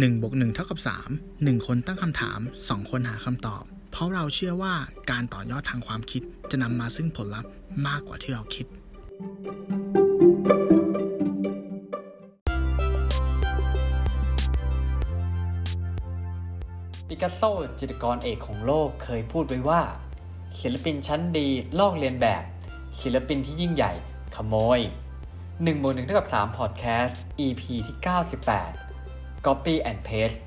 1บวก1เท่ากับ 3 1 คนตั้งคำถาม 2 คนหาคำตอบ เพราะเราเชื่อว่าการต่อยอดทางความคิดจะนำมาซึ่งผลลัพธ์มากกว่าที่เราคิด ปิกัสโซจิตรกรเอกของโลกเคยพูดไว้ว่า ศิลปินชั้นดีลอกเลียนแบบ ศิลปินที่ยิ่งใหญ่ขโมย1บวก1เท่ากับ3 Podcast EP ที่ 98 Copy and Paste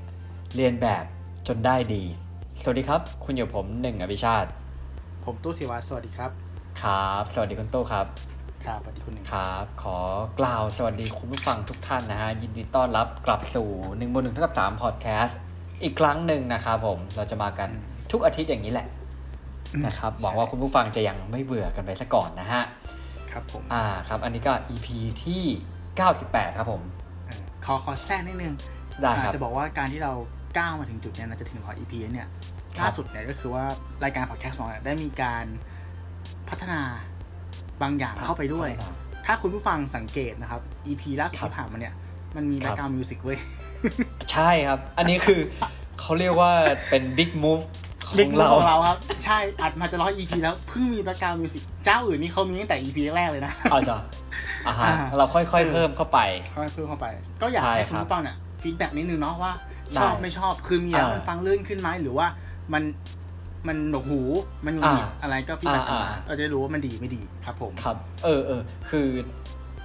เรียนแบบจนได้ดี สวัสดีครับ คุณอยู่ผมหนึ่งอภิชาติ ผมตู้ศิวาสวัสดีครับ ครับ สวัสดีคุณตู้ครับ ครับ สวัสดีคุณหนึ่งครับ ขอกล่าวสวัสดีคุณผู้ฟังทุกท่านนะฮะ ยินดีต้อนรับกลับสู่1บน1เท่ากับ3 Podcast อีกครั้งหนึ่งนะครับผม เราจะมากันทุกอาทิตย์อย่างนี้แหละ นะครับ หวังว่าคุณผู้ฟังจะยังไม่เบื่อกันไปซะก่อนนะฮะ ครับผม อ่า ครับ อันนี้ก็ EP ที่ 98 ครับผมเออขอขอแทรกนิดนึง ได้ครับอ่าจะบอกว่าการที่เราก้าวมาถึงจุดเนี้ยนะจะถึงพอ EP เนี่ยครับล่าสุดเนี่ยก็คือว่ารายการพอดแคสต์ของเราได้มีการพัฒนาบางอย่างเข้าไปด้วย ถ้าคุณผู้ฟังสังเกตนะครับ EP ล่าสุดครับที่ผ่านมาเนี่ย มันมีครับรายการมิวสิกเว้ย ใช่ครับ อันนี้คือเขาเรียกว่าเป็น Big Move ขอบิ๊กงมูเราของเราครับ ใช่อัดมาจะร้อย EP แล้วเพิ่งมีรายการ music เจ้าอื่นนี่เขามีตั้งแต่ EP แรกๆเลยนะอาจ้ะอ่าฮะอ่าเราค่อยๆเพิ่มเข้าไปเขาให้เพิ่มเข้าไป ก็อยากใช่ให้คคุรัณบผู้ฟังเนี่ย feedback นิดนึงเนาะว่าได้ชอบไม่ชอบคือมีแล้วอ่ามัมันฟังลื่นขึ้นไหมหรือว่ามันมันหนวกหูมันหงุดหงิดอ่าอะไรก็ feedback อ่ามาอ่าเราจะได้รู้ว่ามันดีไม่ดีครับผมครับ เออเออคือ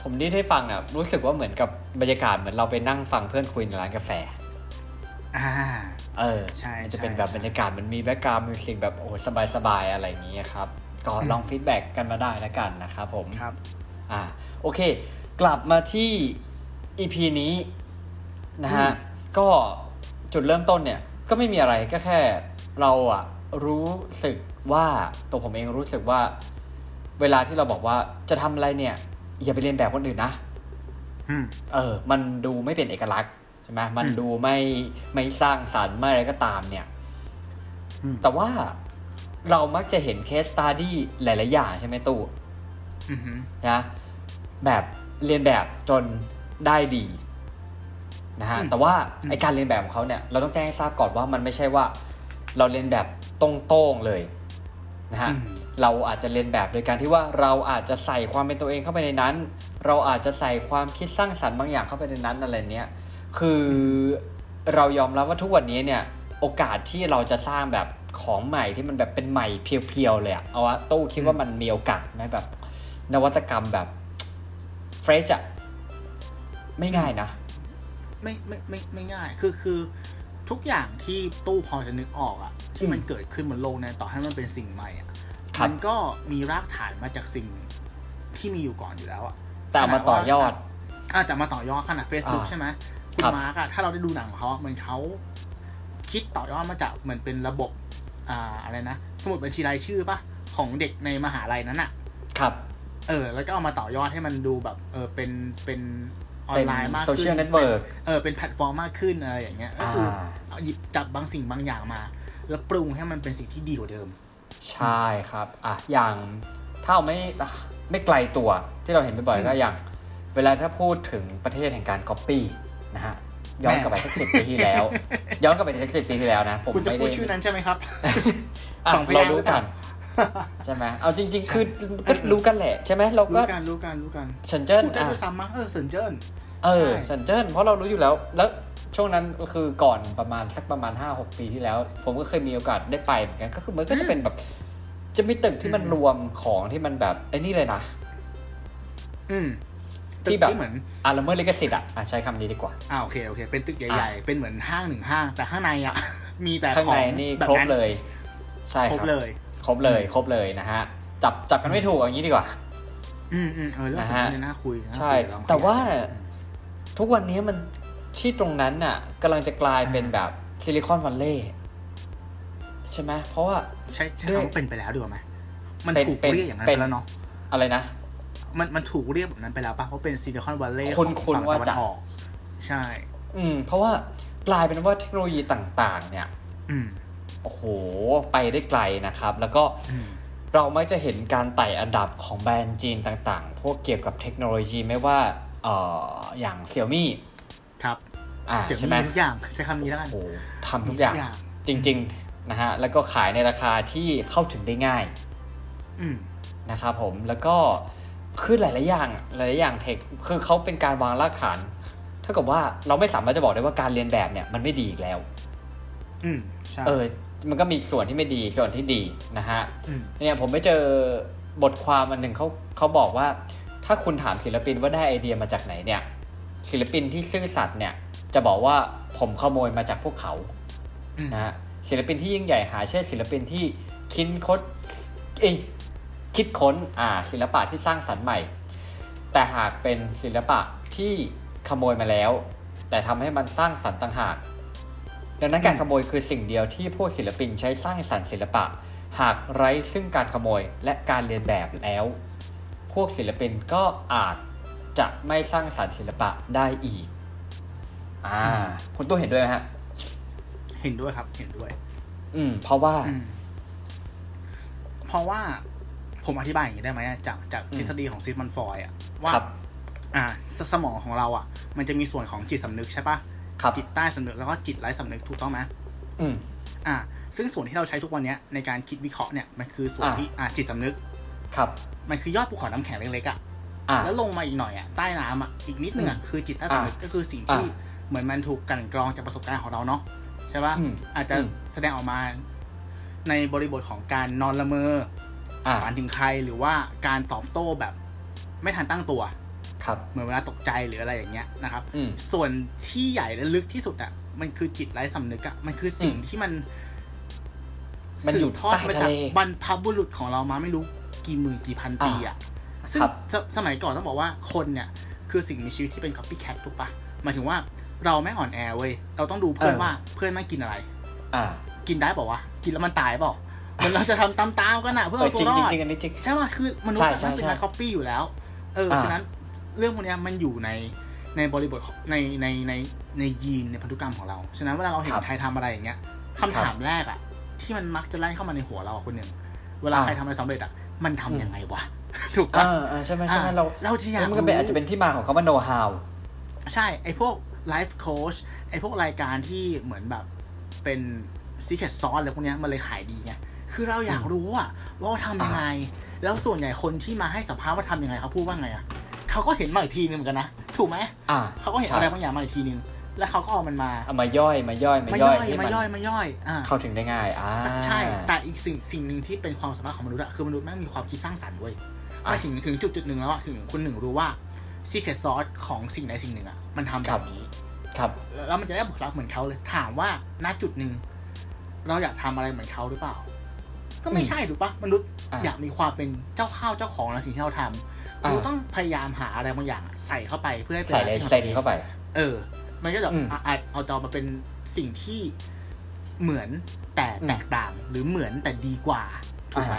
ผมที่ได้ฟังอะรู้สึกว่าเหมือนกับบรรยากาศเหมือนเราไปนั่งฟังเพื่อนคุยในร้านกาแฟอ่าเออใช่มันจะเป็นใช่แบบบรรยากาศมันมี background music แบบโอ้สบายๆอะไรอย่างเงี้ยครับก็ลอง feedback กันมาได้แล้วกันนะครับผมครับอ่าโอเค กลับมาที่ EP นี้ นะฮะอืมก็จุดเริ่มต้นเนี่ยก็ไม่มีอะไรก็แค่เราอะรู้สึกว่าตัวผมเองรู้สึกว่า เวลาที่เราบอกว่าจะทำอะไรเนี่ย อย่าไปเลียนแบบคนอื่นนะอืมเออ มันดูไม่เป็นเอกลักษณ์ใช่ไหมมันอืมดูไม่ไม่สร้างสรรค์ไม่อะไรก็ตามเนี่ยอืมแต่ว่าเรามักจะเห็นเคสต u ดี้หลาย ๆ อย่างใช่ไหมตู้อือหือนะแบบเรียนแบบจนได้ดี นะฮะอืมแต่ว่าอืมไอการเรียนแบบของเขาเนี่ยเราต้องแจ้งให้ทราบก่อนว่ามันไม่ใช่ว่า เราเรียนแบบตรงๆเลยนะฮะอืมเราอาจจะเรียนแบบโดยการที่ว่าเราอาจจะใส่ความเป็นตัวเองเข้าไปในนั้น เราอาจจะใส่ความคิดสร้างสรรค์บางอย่างเข้าไปในนั้นอะไรเนี้ยคือเรายอมรับว่าทุกวันนี้เนี่ยโอกาสที่เราจะสร้างแบบของใหม่ที่มันแบบเป็นใหม่เพียวๆเลยอะเอาวะตู้คิดว่ามันมีโอกาสไหมแบบ นวัตกรรมแบบเฟรชอะไม่ง่ายนะ ไม่ไม่ไม่ไม่ง่าย คือคือทุกอย่างที่ตู้พอจะนึกออกอะที่มันอืมเกิดขึ้นบนโลกเนี่ยต่อให้มันเป็นสิ่งใหม่อะครับ มันก็มีรากฐานมาจากสิ่งที่มีอยู่ก่อนอยู่แล้วอะ แต่เอามาต่อยอด อะแต่มาต่อยอดขนาด Facebook อ่าใช่ไหมคุณครับ มาร์กอะถ้าเราได้ดูหนังของเขาเหมือนเขาคิดต่อยอดมาจากเหมือนเป็นระบบ อ่าอะไรนะ สมุดบัญชีรายชื่อปะของเด็กในมหาลัยนั้นอะครับ เออ แล้วก็เอามาต่อยอดให้มันดูแบบ เออเป็นเป็น เป็นออนไลน์มากโซขึ้น social networkเออเป็นแพลตฟอร์มมากขึ้นอะไรอย่างเงี้ยก็คืออาเอาหยิบจับบางสิ่งบางอย่างมา แล้วปรุงให้มันเป็นสิ่งที่ดีกว่าเดิม ใช่ครับอะอย่างถ้าเอาไม่อะไม่ไกลตัวที่เราเห็นบ่อยอืมๆ ก็อย่าง เวลาถ้าพูดถึงประเทศแห่งการก๊อปปี้นะฮะย้อนกลับไปสักสิบปีที่แล้ว ย้อนกลับไปสักสิบปีที่แล้วนะ ผมคุณจะไม่พูดชื่อนั้นได้ใช่ไหมครับอะสองพเรายางค์ เรารู้กันหรือเปกัล่า ใช่ไหมเอาจริง ๆ คือก็รู้กันแหละใช่ไหมเราก็รู้กันรู้กันรู้กันเซินเจิ้นพูดได้อะด้วยซ้ำมั้งเออเซินเจิ้นเออใช่เซินเจิ้นเพราะเรารู้อยู่แล้วแล้วช่วงนั้นก็คือก่อนประมาณสักประมาณห้าหกปีที่แล้ว ผมก็เคยมีโอกาสได้ไปเหมือนกันก็คือมันก็จะเป็นแบบ จะมีตึกที่มันรวมของที่มันแบบไอ้นี่เลยนะอืมที่แบบตึกเหมือนอ่าละเมิดลิขสิทธิ์อะอะใช้คำนี้ดีกว่าอ่าโอเคโอเค เป็นตึกใหญ่ๆ เป็นเหมือนห้างหนึ่งห้าง แต่ข้างในอะ มีแต่ข้างขอในงนี่แบบครบนั้นเลย ใช่ครคบรับเลยค รบเลยครบเลยนะฮะจับจับกันไม่ถูกอย่างนี้ดีกว่า อืมอืมเออเรื่องสำคัญเนี่ยน่าคุยน่าคุยใช่เดี๋ยเรมแต่ว่าขยยทุกวันนี้มันที่ตรงนั้นน่ะกำลังจะกลายเป็นแบบ Silicon Valley ใช่ไหมเพราะว่าใช่ใช่ด้วยคำว่าเป็นไปแล้วดีกว่าไหมมันเป็นถูกเป็นเรียกอย่างนั้นเป็นไปแล้วเนาะอะไรนะ มันมันถูกเรียกแบบนั้นไปแล้วป่ะเพราะเป็นซิลิคอนวัลเลย์คุณของคุณฝั่งว่าตะวันจะออก ใช่ อืม เพราะว่ากลายเป็นว่าเทคโนโลยีต่าง ๆ เนี่ย อืม โอ้โห ไปได้ไกลนะครับ แล้วก็อืมเราไม่จะเห็นการไต่อันดับของแบรนด์จีนต่างๆ พวกเกี่ยวกับเทคโนโลยีไม่ว่าเอ่ออย่าง Xiaomi ครับอ่าเสียใช่ไหมมีทุกอย่างใช้คำนี้แล้วกันโอ้ทำทุกอย่างทุกอย่างจริง ๆ นะฮะ แล้วก็ขายในราคาที่เข้าถึงได้ง่ายอืมนะครับผมแล้วก็คือหลาย ๆ อย่างหลายๆอย่างเทคคือเขาเป็นการวางรากฐานเท่ากับว่าเราไม่สามารถจะบอกได้ว่าการเรียนแบบเนี่ยมันไม่ดีอีกแล้ว อืมใช่เออ มันก็มีส่วนที่ไม่ดีส่วนที่ดีนะฮะอืมเนี่ยผมไปเจอบทความอันหนึ่งเขาเขาบอกว่า ถ้าคุณถามศิลปินว่าได้ไอเดียมาจากไหนเนี่ย ศิลปินที่ซื่อสัตย์เนี่ย จะบอกว่าผมขโมยมาจากพวกเขาอืมนะฮะศิลปินที่ยิ่งใหญ่หาใช่ศิลปินที่คิดค้นเอยคิดค้นอ่า ศิลปะที่สร้างสรรค์ใหม่ แต่หากเป็นศิลปะที่ขโมยมาแล้ว แต่ทำให้มันสร้างสรรค์ต่างหาก ดังนั้นการขโมยคือสิ่งเดียวที่พวกศิลปินใช้สร้างสรรค์ศิลปะ หากไร้ซึ่งการขโมยและการเรียนแบบแล้ว พวกศิลปินก็อาจจะไม่สร้างสรรค์ศิลปะได้อีก อ่าคุณตู้เห็นด้วยไหมฮะ เห็นด้วยครับ เห็นด้วย อืม เพราะว่าอืมเพราะว่าผมอธิบายอย่างนี้ได้ไหมอะจากจากอืมทฤษฎีของซิกมันฟอยด์อะว่าครับอ่าสสมองของเราอะมันจะมีส่วนของจิตสำนึกใช่ปะครับ จิตใต้สำนึกแล้วก็จิตไร้สำนึกถูกต้องไหมอืมอ่า ซึ่งส่วนที่เราใช้ทุกวันเนี้ยในการคิดวิเคราะห์เนี่ยมันคือส่วนอ่าที่อ่าจิตสำนึก ครับ มันคือยอดภูเขาน้ำแข็งเล็กๆอะอ่าแล้วลงมาอีกหน่อยอะใต้น้ำอะอีกนิดนึงอะคือจิตใต้สำนึกอ่าก็คือสิ่งที่อ่าเหมือนมันถูกกลันกรองจากประสบการณ์ของเราเนาะใช่ปะอืมอาจจะอืมแสดงออกมาในบริบทของการนอนละเมออ่าฝันถึงใครหรือว่าการตอบโต้แบบ ไม่ทันตั้งตัว ครับเหมือนเวลาตกใจหรืออะไรอย่างเงี้ยนะครับอืมส่วนที่ใหญ่และลึกที่สุดอะมันคือจิตไร้สำนึกอะมันคือสิ่งอืมที่มันมันอยู่สืบทอดมาใต้จากทะเลบรรพบุรุษของเรามาไม่รู้กี่หมื่นกี่พันปีอะซึ่งครับสสมัยก่อนต้องบอกว่าคนเนี่ย คือสิ่งมีชีวิตที่เป็น copycat ถูกปะหมายถึงว่าเราไม่อ่อนแอเว้ยเราต้องดูเพื่อนเออว่าเพื่อนไม่งกินอะไร อ่า กินได้เปล่าวะกินแล้วมันตายเปล่ามันเราจะทำตามๆกันอะเพื่อเออเอาตัจริวงรอดจริงๆอันนี้จริงใช่ป่ะคือมนุษย์อะใช่มันเป็นใช่นักก๊อปปี้อยู่แล้ว เอออ่าฉะนั้น เรื่องพวกเนี้ยมันอยู่ในในบริบทของในในในในยีนในพันธุกรรมของเรา ฉะนั้นเวลาเราเห็นครับใครทำอะไรอย่างเงี้ยคำถามแรกอะที่มันมักจะไล่เข้ามาในหัวเราอะคนหนึ่งเวลาอ่าใครทำอะไรสำเร็จอะมันทำอืมยังไงวะถูกอ่าปะอ่าใช่ไหมใช่ไหมอะเราเราจะอยากมันก็เป็นรู้อาจจะเป็นที่มาของคำว่า know how ใช่ไอ้พวกไลฟ์โค้ชไอ้พวกรายการที่เหมือนแบบเป็นซีเค t ซอสอะไรพวกเนี้ยมันเลยขายดีไงคือเราอยากรู้อะว่าทำยังไง แล้วส่วนใหญ่คนที่มาให้สัมภาษณ์ว่าทำยังไงเขาพูดว่าไงอะ เขาก็เห็นมาอีกทีนึงเหมือนกันนะ ถูกไหมอ่าเขาก็เห็นใช่อะไรบางอย่างมาอีกทีนึง แล้วเขาก็เอามันมาเอามาย่อยมาย่อยมามาย่ย่ออยยให้มามันย่อยมาย่อยอ่าเข้าถึงได้ง่ายอ่าใช่ แต่อีกสิ่งสิ่งหนึ่งที่เป็นความสามารถของมนุษย์อะคือมนุษย์แม่งมีความคิดสร้างสรรค์เว้ยอะมาถึงถึงจุดจุดหนึ่งแล้วอะถึงคุณหนึ่งรู้ว่า secret sauce ของสิ่งใดสิ่งหนึ่งอะมันทำแบบนี้ ครับแล้วมันจะได้ผลลัพธ์เหมือนเขาเลย ถามว่าณจุดหนึ่งเราอยากทำอะไรเหมือนเขาหรือเปล่า ก็ไม่อืมใช่ถูกปะมนุษย์อะอยากมีความเป็นเจ้าข้าวเจ้าของในสิ่งที่เราทำ อะเราต้องพยายามหาอะไรบางอย่างอะใส่เข้าไปเพื่อให้เป็นใส่อะไรลายที่เซ็นของตัวองเข้าไป เออ มันก็จะอืมอะอะเอาจอมาเป็นสิ่งที่เหมือนแต่อืมแตกต่างหรือเหมือนแต่ดีกว่าถูกไหม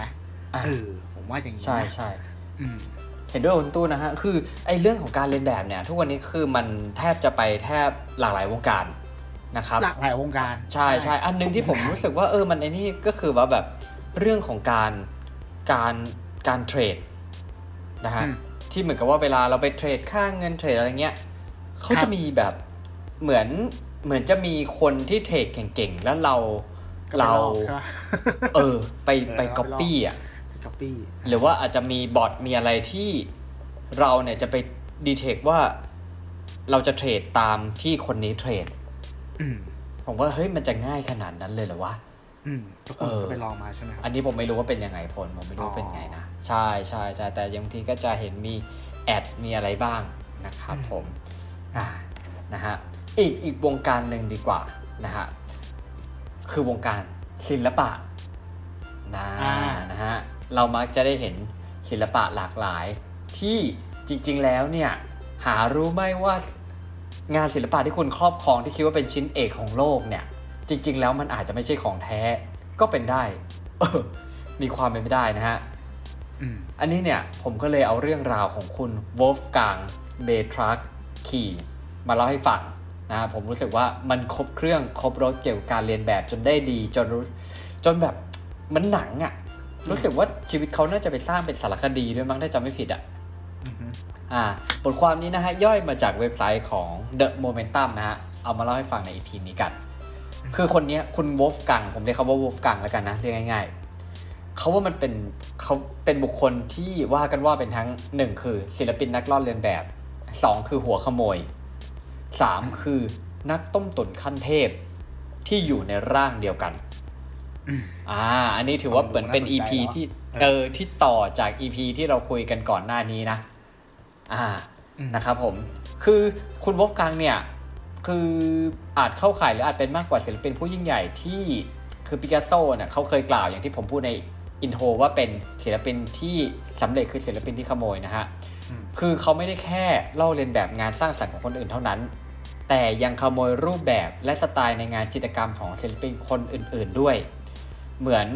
อ่าเออ ผมว่าอย่างนี้ใช่นะใช่อืมเห็นด้วยกับคุณตู้นะฮะ คือไอ้เรื่องของการเรียนแบบเนี่ย ทุกวันนี้คือมันแทบจะไปแทบหลากหลายวงการนะครับ หลากหลายวงการ ใช่ใช่ อันหนึงที่ผมรู้สึกว่าเออ มันไอ้นี่ก็คือว่าแบบเรื่องของการการการเทรด นะฮะอืมที่เหมือนกับว่าเวลาเราไปเทรดค่าเงินเทรดอะไรเงี้ยเขาครัจะบมีแบบเหมือนเหมือนจะมีคนที่เทรดเก่งๆ แล้วเราก็ไปเราลอกใช่ปะเออ ไปเออไปเราไปลอกก๊อปปี้อะก๊อปปี้หรือว่าอาจจะมีบอทมีอะไรที่เราเนี่ยจะไปดีเทคว่าเราจะเทรดตามที่คนนี้เทรดอืมผมว่าเฮ้ยมันจะง่ายขนาดนั้นเลยเหรอวะอืม ทุกคนเออก็ไปลองมาใช่ไหมครับอันนี้ผมไม่รู้ว่าเป็นยังไงผลผมไม่รู้ว่าเป็นไงนะใช่ใช่ใช่แต่บางทีก็จะเห็นมีแอดมีอะไรบ้างนะครับผมอ่านะฮะอีกอีกวงการหนึ่งดีกว่านะฮะคือวงการศิลปะนะอ่านะฮะเรามักจะได้เห็นศิลปะหลากหลาย ที่จริงๆแล้วเนี่ยหารู้ไหมว่างานศิลปะที่คุณครอบครองที่คิดว่าเป็นชิ้นเอกของโลกเนี่ย จริง ๆ แล้วมันอาจจะไม่ใช่ของแท้ก็เป็นได้เออมีความเป็นไปได้นะฮะอืมอันนี้เนี่ยผมก็เลยเอาเรื่องราวของคุณวอลฟกังเบทรักขี่มาเล่าให้ฟังนะฮะผมรู้สึกว่ามันครบเครื่องครบรถเกี่ยวกับการเรียนแบบจนได้ดีจนรู้จนแบบมันหนังอะ่ะ รู้สึกว่าชีวิตเขาน่าจะไปสร้างเป็นสารคดีด้วยมั้งถ้าจำไม่ผิดอะ่ะอืมฮึอ่าบทความนี้นะฮะย่อยมาจากเว็บไซต์ของ The Momentum นะฮะเอามาเล่าให้ฟังในอีพีนี้กัน คือคนเนี้ยคุณวอฟกังผมเรียกเขาว่าวอฟกังแล้วกันนะเรียกง่าย ๆเขาว่ามันเป็นเขาเป็นบุคคลที่ว่ากันว่าเป็นทั้งหนึ่งคือศิลปินนักล่อเลียนแบบสองคือหัวขโมยสามคือนักต้มตุ๋นขั้นเทพที่อยู่ในร่างเดียวกันอ่า อันนี้ถือว่าเหมือนเป็น EP ที่เออที่ต่อจาก EP ที่เราคุยกันก่อนหน้านี้นะ อ่านะครับผม คือคุณวอฟกังเนี่ย คืออาจเข้าข่ายหรืออาจเป็นมากกว่าศิลปินผู้ยิ่งใหญ่ที่คือปิกัสโซเนี่ยเขาเคยกล่าวอย่างที่ผมพูดในอินโทรว่าเป็นศิลปินที่สำเร็จคือศิลปินที่ขโมยนะฮะ คือเขาไม่ได้แค่เล่าเรียนแบบงานสร้างสรรค์ของคนอื่นเท่านั้น แต่ยังขโมยรูปแบบและสไตล์ในงานจิตรกรรมของศิลปินคนอื่น ๆด้วย เหมือน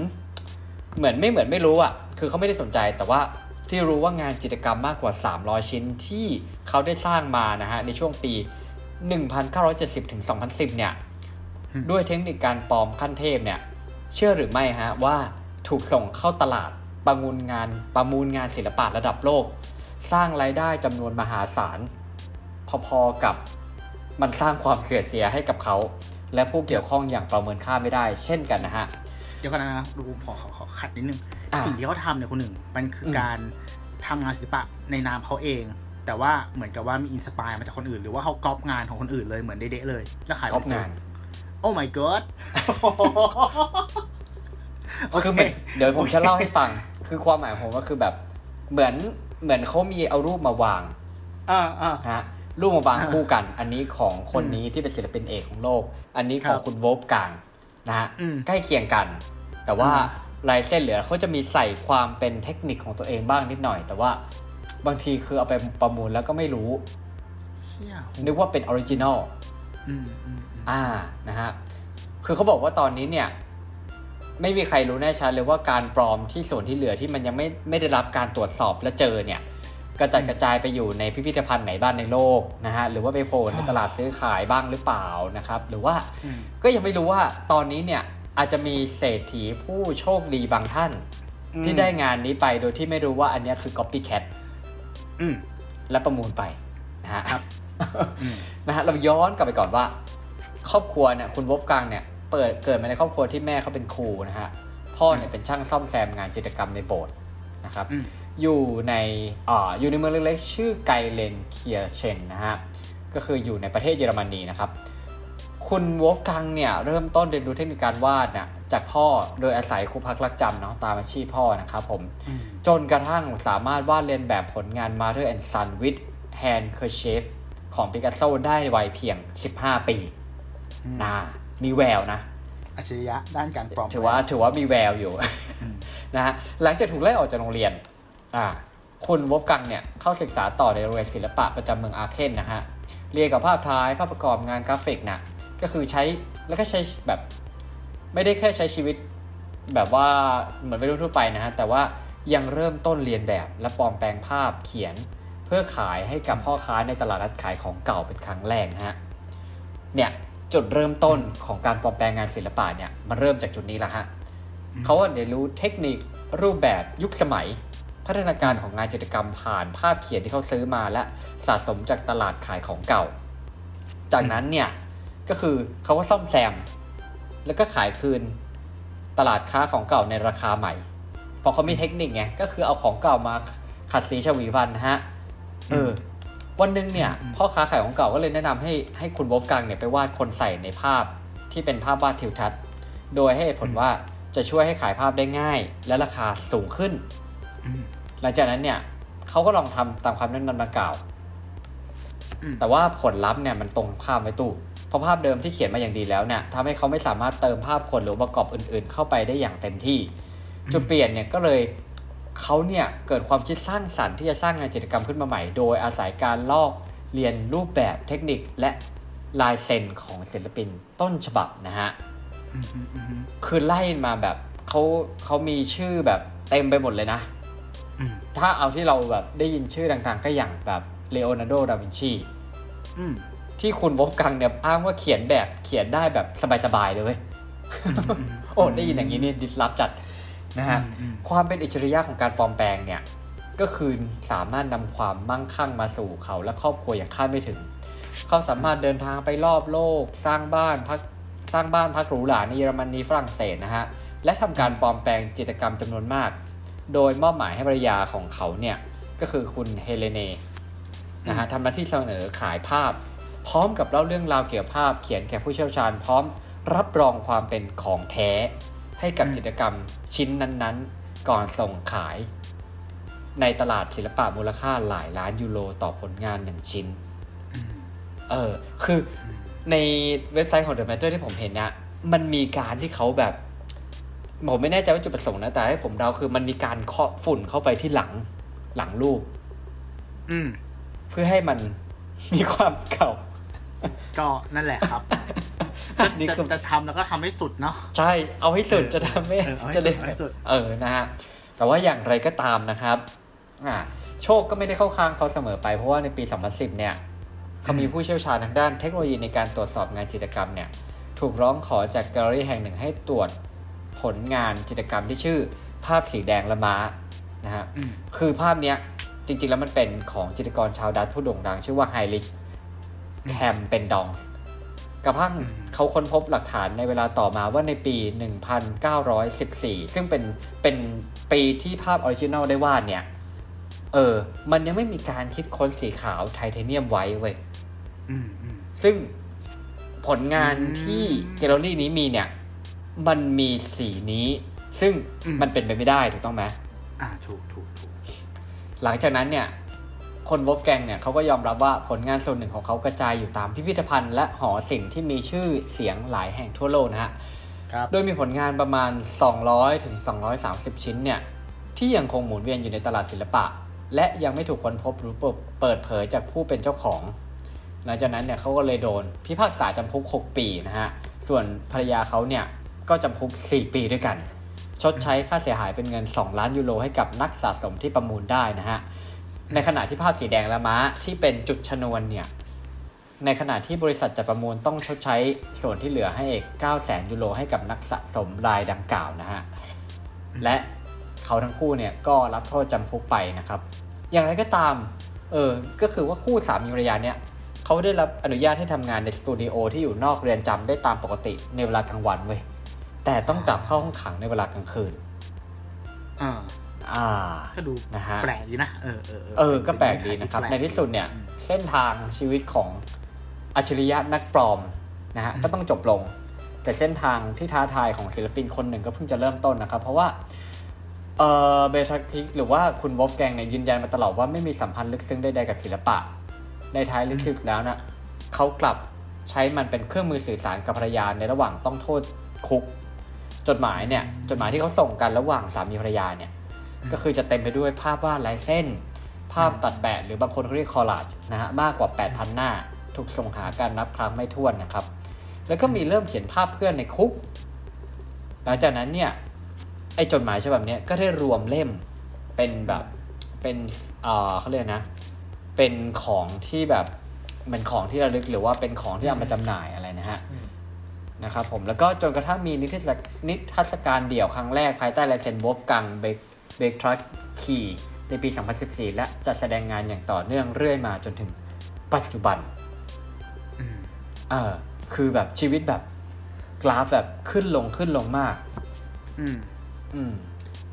เหมือนไม่เหมือนไม่รู้อะ คือเขาไม่ได้สนใจแต่ว่าที่รู้ว่างานจิตรกรรมมากกว่า 300 ชิ้นที่เขาได้สร้างมานะฮะในช่วงปี 1970ถึง2010 เนี่ย ด้วยเทคนิคการปลอมขั้นเทพเนี่ย เชื่อหรือไม่ฮะว่าถูกส่งเข้าตลาดประมูลงานประมูลงานศิลปะระดับโลก สร้างรายได้จำนวนมหาศาล พอๆกับมันสร้างความเสียเสียให้กับเขา และผู้เกี่ยวข้องอย่างประเมินค่าไม่ได้ เช่นกันนะฮะ เดี๋ยวกันนะดูขอขอขอขัดนิดนึงอ่าสิ่งที่เขาทำเนี่ยคนหนึ่ง มันคืออมการทำงานศิลปะในนามเขาเอง แต่ว่าเหมือนกับว่ามีอินสปายมาจากคนอื่น หรือว่าเขาก๊อปงานของคนอื่นเลยเหมือนเด๊ะๆเลย แล้วขายก๊อปงาน โอ้ my god โอเคคือมันเดี๋ยวผมจะเล่าให้ฟัง คือความหมายของผมก็คือแบบเหมือนเหมือนเขามีเอารูปมาวางอ่าอ่านะฮะรูปมาวางคู่กัน อันนี้ของคนนี้ที่เป็นศิลปินเอกของโลก อันนี้ของครับคุณโวบกลางนะฮะอืมใกล้เคียงกัน แต่ว่าอ่ลายเส้นเหลือเขาจะมีใส่ความเป็นเทคนิคของตัวเองบ้างนิดหน่อย แต่ว่า บางทีคือเอาไปประมูลแล้วก็ไม่รู้เชี่ยนึกว่าเป็น original อืมอืมอืมอ่านะฮะคือเขาบอกว่าตอนนี้เนี่ย ไม่มีใครรู้แน่ชัดเลยว่าการปลอมที่ส่วนที่เหลือที่มันยังไม่ไม่ได้รับการตรวจสอบและเจอเนี่ยกระจัดกระจายไปอยู่ในพิพิธภัณฑ์ไหนบ้างในโลกนะฮะหรือว่าไปโผล่ในตลาดซื้อขายบ้างหรือเปล่านะครับ หรือว่าอืมก็ยังไม่รู้ว่าตอนนี้เนี่ยอาจจะมีเศรษฐีผู้โชคดีบางท่าน ที่ได้งานนี้ไปโดยที่ไม่รู้ว่าอันเนี้ยคือ copycat อืม และประมูลไปนะฮะครับอืมนะฮะเราย้อนกลับไปก่อนว่า ครอบครัวเนี่ยคุณวอฟกังเนี่ยเปิดเกิดมาในครอบครัวที่แม่เขาเป็นครูนะฮะพ่อเนี่ยเป็นช่างซ่อมแซมงานจิตรกรรมในโบสถ์นะครับอืมอยู่ในอ่าอยู่ในเมืองเล็กๆ ชื่อไกเลนเคียเชนนะฮะก็คืออยู่ในประเทศเยอรมนีนะครับ คุณวอฟกังเนี่ยเริ่มต้นเรียนรู้เทคนิคการวาดน่ะจากพ่อโดยอาศัยครูพักรักจำเนาะตามอาชีพพ่อนะครับผมอืมจนกระทั่งสามารถวาดเลียนแบบผลงาน Mother and Son with Handkerchief ของปิกัสโซได้วัยเพียง 15 ปีอืมนะมีแววนะอัจฉริยะด้านการปลอมถือว่าถือว่ามีแววอยู่นะฮะหลังจากถูกไล่ออกจากโรงเรียนอ่าคุณวอฟกังเนี่ยเข้าศึกษาต่อในโรงเรียนศิลปะประจำเมืองอาเคนนะฮะเรียนกับภาพถ่ายภาพประกอบงานกราฟิกนะ ก็คือใช้แล้วก็ใช้แบบไม่ได้แค่ใช้ชีวิตแบบว่าเหมือนวัยรุ่นทั่วไปนะฮะแต่ว่ายังเริ่มต้นเรียนแบบและปลอมแปลงภาพเขียน เพื่อขายให้กับพ่อค้าในตลาดนัดขายของเก่าเป็นครั้งแรกฮะเนี่ยจุดเริ่มต้นของการปลอมแปลงงานศิลปะเนี่ยมันเริ่มจากจุดนี้แหละฮะเขาว่าเรียนรู้เทคนิครูปแบบยุคสมัย พัฒนาการของงานจิตรกรรมผ่านภาพเขียนที่เขาซื้อมาและสะสมจากตลาดขายของเก่า จากนั้นเนี่ย ก็คือเขาก็ซ่อมแซม แล้วก็ขายคืนตลาดค้าของเก่าในราคาใหม่เพราะเขามีเทคนิคไงก็คือเอาของเก่ามาขัดสีฉวีวันนะฮะเออวันหนึ่งเนี่ยพ่อค้าขายของเก่าก็เลยแนะนำให้ให้คุณวอฟกังเนี่ยไปวาดคนใส่ในภาพที่เป็นภาพวาดทิวทัศน์ โดยให้เหตุผลว่าจะช่วยให้ขายภาพได้ง่าย และราคาสูงขึ้นอืมหลังจากนั้นเนี่ยเขาก็ลองทำตามความแนะนำดังกล่าวอืมแต่ว่าผลลัพธ์เนี่ยมันตรงข้ามไปตู้ เพราะภาพเดิมที่เขียนมาอย่างดีแล้วเนี่ยทำให้เขาไม่สามารถเติมภาพคนหรือองค์ประกอบอื่น ๆ เข้าไปได้อย่างเต็มที่ จุดเปลี่ยนเนี่ยก็เลยเขาเนี่ยเกิดความคิดสร้างสรรค์ที่จะสร้างงานจิตรกรรมขึ้นมาใหม่ โดยอาศัยการลอกเรียนรูปแบบเทคนิคและลายเซ็นของศิลปินต้นฉบับนะฮะอืมอืมอืมคือไล่มาแบบเขาเขามีชื่อแบบเต็มไปหมดเลยนะอืมถ้าเอาที่เราแบบได้ยินชื่อดังๆ ก็อย่างแบบเลโอนาร์โด ดาวินชีอืม ที่คุณวอฟกังเนี่ยอ้างว่าเขียนแบบเขียนได้แบบสบายๆเลยเว้ยโอ้ได้ยินอย่างนี้นี่ดิสลอฟจัดนะฮะอืมความเป็นอิจฉริยะของการปลอมแปลงเนี่ยก็คือสามารถนำความมั่งคั่งมาสู่เขาและครอบครัวอย่างคาดไม่ถึง เขาสามารถเดินทางไปรอบโลก สร้างบ้านพักสร้างบ้านพักหรูหราในเยอรมนีฝรั่งเศสนะฮะและทำการปลอมแปลงจิตรกรรมจำนวนมาก โดยมอบหมายให้ภรรยาของเขาเนี่ยก็คือคุณเฮเลเนนะฮะทำหน้าที่เสนอขายภาพ พร้อมกับเล่าเรื่องราวเกี่ยวกับภาพเขียนแก่ผู้เชี่ยวชาญ พร้อมรับรองความเป็นของแท้ ให้กับอืมจิตรกรรมชิ้นนั้นๆ ก่อนส่งขาย ในตลาดศิลปะมูลค่าหลายล้านยูโรต่อผลงานหนึ่งชิ้นอืมเออ คือในเว็บไซต์ของ The Matter ที่ผมเห็นเนี่ยมันมีการที่เขาแบบ ผมไม่แน่ใจว่าจุดประสงค์นะ แต่ให้ผมเดาคือมันมีการเคาะฝุ่นเข้าไปที่หลังหลังรูป อืมเพื่อให้มันมีความเก่า ก็นั่นแหละครับนี่จะคือจะทำแล้วก็ทำให้สุดเนาะใช่ เอาให้สุดเออจะทำให้เออเอาให้จะได้สุดเอาให้สุดเออนะฮะแต่ว่าอย่างไรก็ตามนะครับอ่าโชคก็ไม่ได้เข้าข้างเขาเสมอไปเพราะว่าในปี 2010 เนี่ยเขามีผู้เชี่ยวชาญทางด้านเทคโนโลยีในการตรวจสอบงานจิตรกรรมเนี่ย ถูกร้องขอจากแกลเลอรี่แห่งหนึ่งให้ตรวจผลงานจิตรกรรมที่ชื่อ ภาพสีแดงละม้านะฮะอืมคือภาพเนี้ยจริงๆแล้วมันเป็นของจิตรกรชาวดัตช์ผู้โด่งดัง ชื่อว่าไฮริช แคมเป็นดองส์กระทั่งอืมเขาค้นพบหลักฐานในเวลาต่อมาว่าในปี 1914 ซึ่งเป็นเป็นปีที่ภาพ original ได้วาดเนี่ย เออ มันยังไม่มีการคิดค้นสีขาวไทเทเนียมไว้เว้ยอืมอืมซึ่งผลงานอืมที่แกลเลอรี่นี้มีเนี่ย มันมีสีนี้ ซึ่งอืมมันเป็นไปไม่ได้ถูกต้องไหมอ่าถูกถูกถูกหลังจากนั้นเนี่ย คุณวูล์ฟกังเนี่ยเขาก็ยอมรับว่าผลงานส่วนหนึ่งของเขากระจายอยู่ตามพิพิธภัณฑ์ และหอศิลป์ที่มีชื่อเสียงหลายแห่งทั่วโลกนะฮะครับโดยมีผลงานประมาณ 200ถึง230 ชิ้นเนี่ยที่ยังคงหมุนเวียนอยู่ในตลาดศิลปะ และยังไม่ถูกค้นพบหรือเปิดเผยจากผู้เป็นเจ้าของ หลังจากนั้นเนี่ยเขาก็เลยโดนพิพากษาจำคุก 6 ปีนะฮะส่วนภรรยาเขาเนี่ยก็จำคุก 4 ปีด้วยกัน ชดใช้ค่าเสียหายเป็นเงิน 2 ล้านยูโรให้กับนักสะสมที่ประมูลได้นะฮะ ในขณะที่ภาพสีแดงและม้าที่เป็นจุดชนวนเนี่ย ในขณะที่บริษัทจัดประมูลต้องชดใช้ส่วนที่เหลือให้เอก9แสนยูโรให้กับนักสะสมรายดังกล่าวนะฮะ และเขาทั้งคู่เนี่ยก็รับโทษจำคุกไปนะครับ อย่างไรก็ตาม เออ ก็คือว่าคู่สามีภรรยาเนี่ยเขาได้รับอนุญาตให้ทำงานในสตูดิโอที่อยู่นอกเรือนจำได้ตามปกติในเวลากลางวันเว้ย แต่ต้องกลับเข้าห้องขังในเวลากลางคืน อ่า อ่าก็ดูนะฮะแปลกดีนะเออเออเออก็แปลกดีนะครับ ในที่สุดเนี่ยเส้นทางชีวิตของอัจฉริยะนักปลอมนะฮะก็ต้องจบลง แต่เส้นทางที่ท้าทายของศิลปินคนหนึ่งก็เพิ่งจะเริ่มต้นนะครับ เพราะว่าเออเบทักคิกหรือว่าคุณวอฟแกงเนี่ยยืนยันมาตลอดว่าไม่มีสัมพันธ์ลึกซึ้งใดๆกับศิลปะ ในท้ายลึกซึ้งแล้วนะเขากลับใช้มันเป็นเครื่องมือสื่อสารกับภรรยาในระหว่างต้องโทษคุก จดหมายเนี่ยจดหมายที่เขาส่งกันระหว่างสามีภรรยาเนี่ย ก็คือจะเต็มไปด้วยภาพวาดลายเส้น ภาพตัดแปะหรือบางคนเขาเรียกคอลลาจนะฮะมากกว่า 8,000 หน้า ถูกส่งหาการนับครั้งไม่ถ้วนนะครับ แล้วก็มีเริ่มเขียนภาพเพื่อนในคุก หลังจากนั้นเนี่ยไอ้จดหมายฉบับนี้ก็ได้รวมเล่มเป็นแบบเป็นเอ่อเขาเรียกนะ เป็นของที่แบบเป็นของที่ระลึกหรือว่าเป็นของที่เอามาจำหน่ายอะไรนะฮะนะครับผมแล้วก็จนกระทั่งมีนิทรรศนิทรรศการเดี่ยวครั้งแรกภายใต้ลายเซ็นวอฟกังเบ กเบกทรัคคีในปี 2014 และจัดแสดงงานอย่างต่อเนื่องเรื่อยมาจนถึงปัจจุบันอืมเออคือแบบชีวิตแบบกราฟแบบขึ้นลงขึ้นลงมาก อืม อืม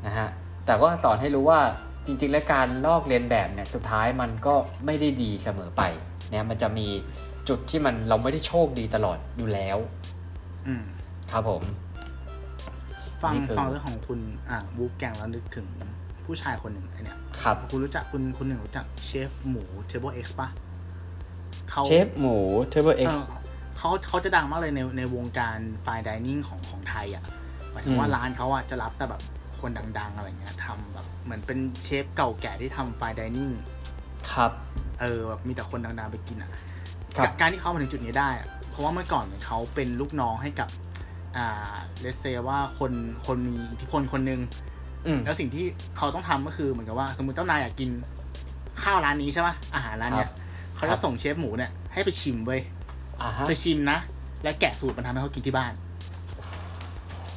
นะฮะ แต่ก็สอนให้รู้ว่าจริง ๆ แล้วการลอกเลียนแบบเนี่ยสุดท้ายมันก็ไม่ได้ดีเสมอไป เนี่ยมันจะมีจุดที่มันเราไม่ได้โชคดีตลอดอยู่แล้ว อืม ครับผม ฟังนี่คือฟังเรื่องของคุณอ่าวูล์ฟกังแล้วนึกถึงผู้ชายคนหนึ่งไอเนี่ยครับคุณรู้จักคุณคุณหนึ่งรู้จักเชฟหมู Table X ปะเขาเชฟหมู Table X เออเขาเขาจะดังมากเลยในในวงการ fine dining ของของไทยอะหมายถึงว่าอืมร้านเขาอะจะรับแต่แบบคนดัง ๆ อะไรเงี้ยทำแบบเหมือนเป็นเชฟเก่าแก่ที่ทำไฟดิเนิ่งครับ เออแบบมีแต่คนดังๆไปกินอะครับการที่เขามาถึงจุดนี้ได้อะเพราะว่าเมื่อก่อนเนี่ยเขาเป็นลูกน้องให้กับ อ่าเลสเซว่าคนคนมีอิทธิพลคนหนึ่งอืมแล้วสิ่งที่เขาต้องทำก็คือเหมือนกับว่า สมมติเจ้านายอยากกินข้าวร้านนี้ใช่ปะอาหารร้านเนี้ยเขาครัจะบส่งเชฟหมูเนี่ยให้ไปชิมเว้ยอ่าฮะไปชิมนะแล้วแกะสูตรมันทำให้เขากินที่บ้าน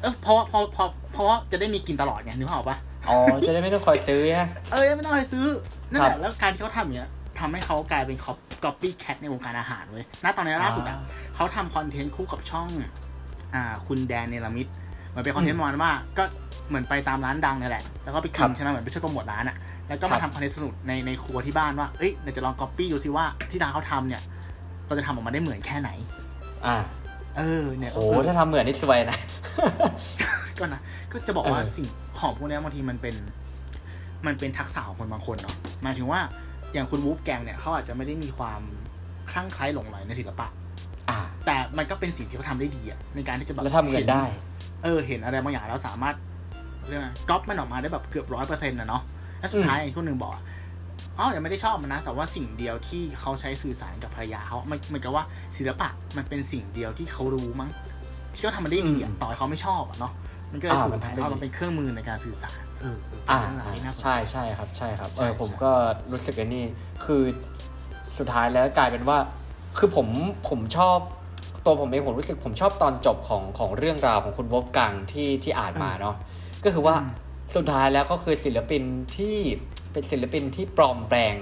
เออเพราะว่าเพราะเพราะเพราะว่าจะได้มีกินตลอดไงนึกภาพออกปะอ๋อจะได้ไม่ต้องคอยซื้อฮะเออไม่ต้องไปซื้อนั่นแหครัละบแล้วการที่เขาทำอย่างเนี้ยทำให้เขากลายเป็นคอป copycat ในวงการอาหารเว้ยณตอนนี้ล่าสุดอะเขาทำคอนเทนต์คู่กับช่อง อ่า คุณแดนเนลมิดเหมือนเป็นคอนเทนต์ประมาณว่า ก็เหมือนไปตามร้านดังเนี่ยแหละ แล้วก็ไปกินใช่ไหมเหมือนไปช่วยโปรโมทร้านอะ แล้วก็มาทำคอนเทนต์สนุกในในครัวที่บ้านว่าเอ้ยเดี๋ยวจะลอง copy ดูซิว่าที่ร้านเขาทำเนี่ย เราจะทำออกมาได้เหมือนแค่ไหน อ่า เออ เนี่ยโหก็คือถ้าทำเหมือนนี่สวยนะ ก็นะ ก็จะบอกว่าเออสิ่งของพวกเนี้ยบางทีมันเป็น มันเป็นทักษะของคนบางคนเนาะ หมายถึงว่าอย่างคุณวูฟแกงเนี่ยเขาอาจจะไม่ได้มีความคลั่งไคล้หลงใหลในศิลปะอ่าแต่ มันก็เป็นสิ่งที่เขาทำได้ดีอะในการที่จะแบบแล้วทำเงินได้ เออ เห็นอะไรบางอย่างแล้วสามารถเรียกว่าก๊อปมันออกมาได้แบบเกือบร้อยเปอร์เซ็นต์นะเนาะแล้วสุดท้ายไอ้คนหนึ่งบอกอะอ๋อยังไม่ได้ชอบมันนะ แต่ว่าสิ่งเดียวที่เขาใช้สื่อสารกับภรรยาเขามันเหมือนกับว่าศิลปะมันเป็นสิ่งเดียวที่เขารู้มั้งที่เขาทำมันได้ดีอะอืมต่อให้เขาไม่ชอบอะเนาะมันก็เลยอ่าถูกมันทำได้ถ่ายทอดดีมาเป็นเครื่องมือในการสื่อสารเออเออเป็นอ่าเรื่องราวที่น่าสนใจใช่ใช่ครับใช่ครับใช่เออผมใช่ก็รู้สึกไอ้นี่คือสุดท้ายแล้วกลายเป็นว่า คือผมผมชอบ ตัวผมเองผมรู้สึกผมชอบตอนจบของของเรื่องราวของคุณวบกังที่ที่อ่านมาเนาะก็คือว่าอืมสุดท้ายแล้วก็คือศิลปินที่เป็นศิลปินที่ปลอมแปลง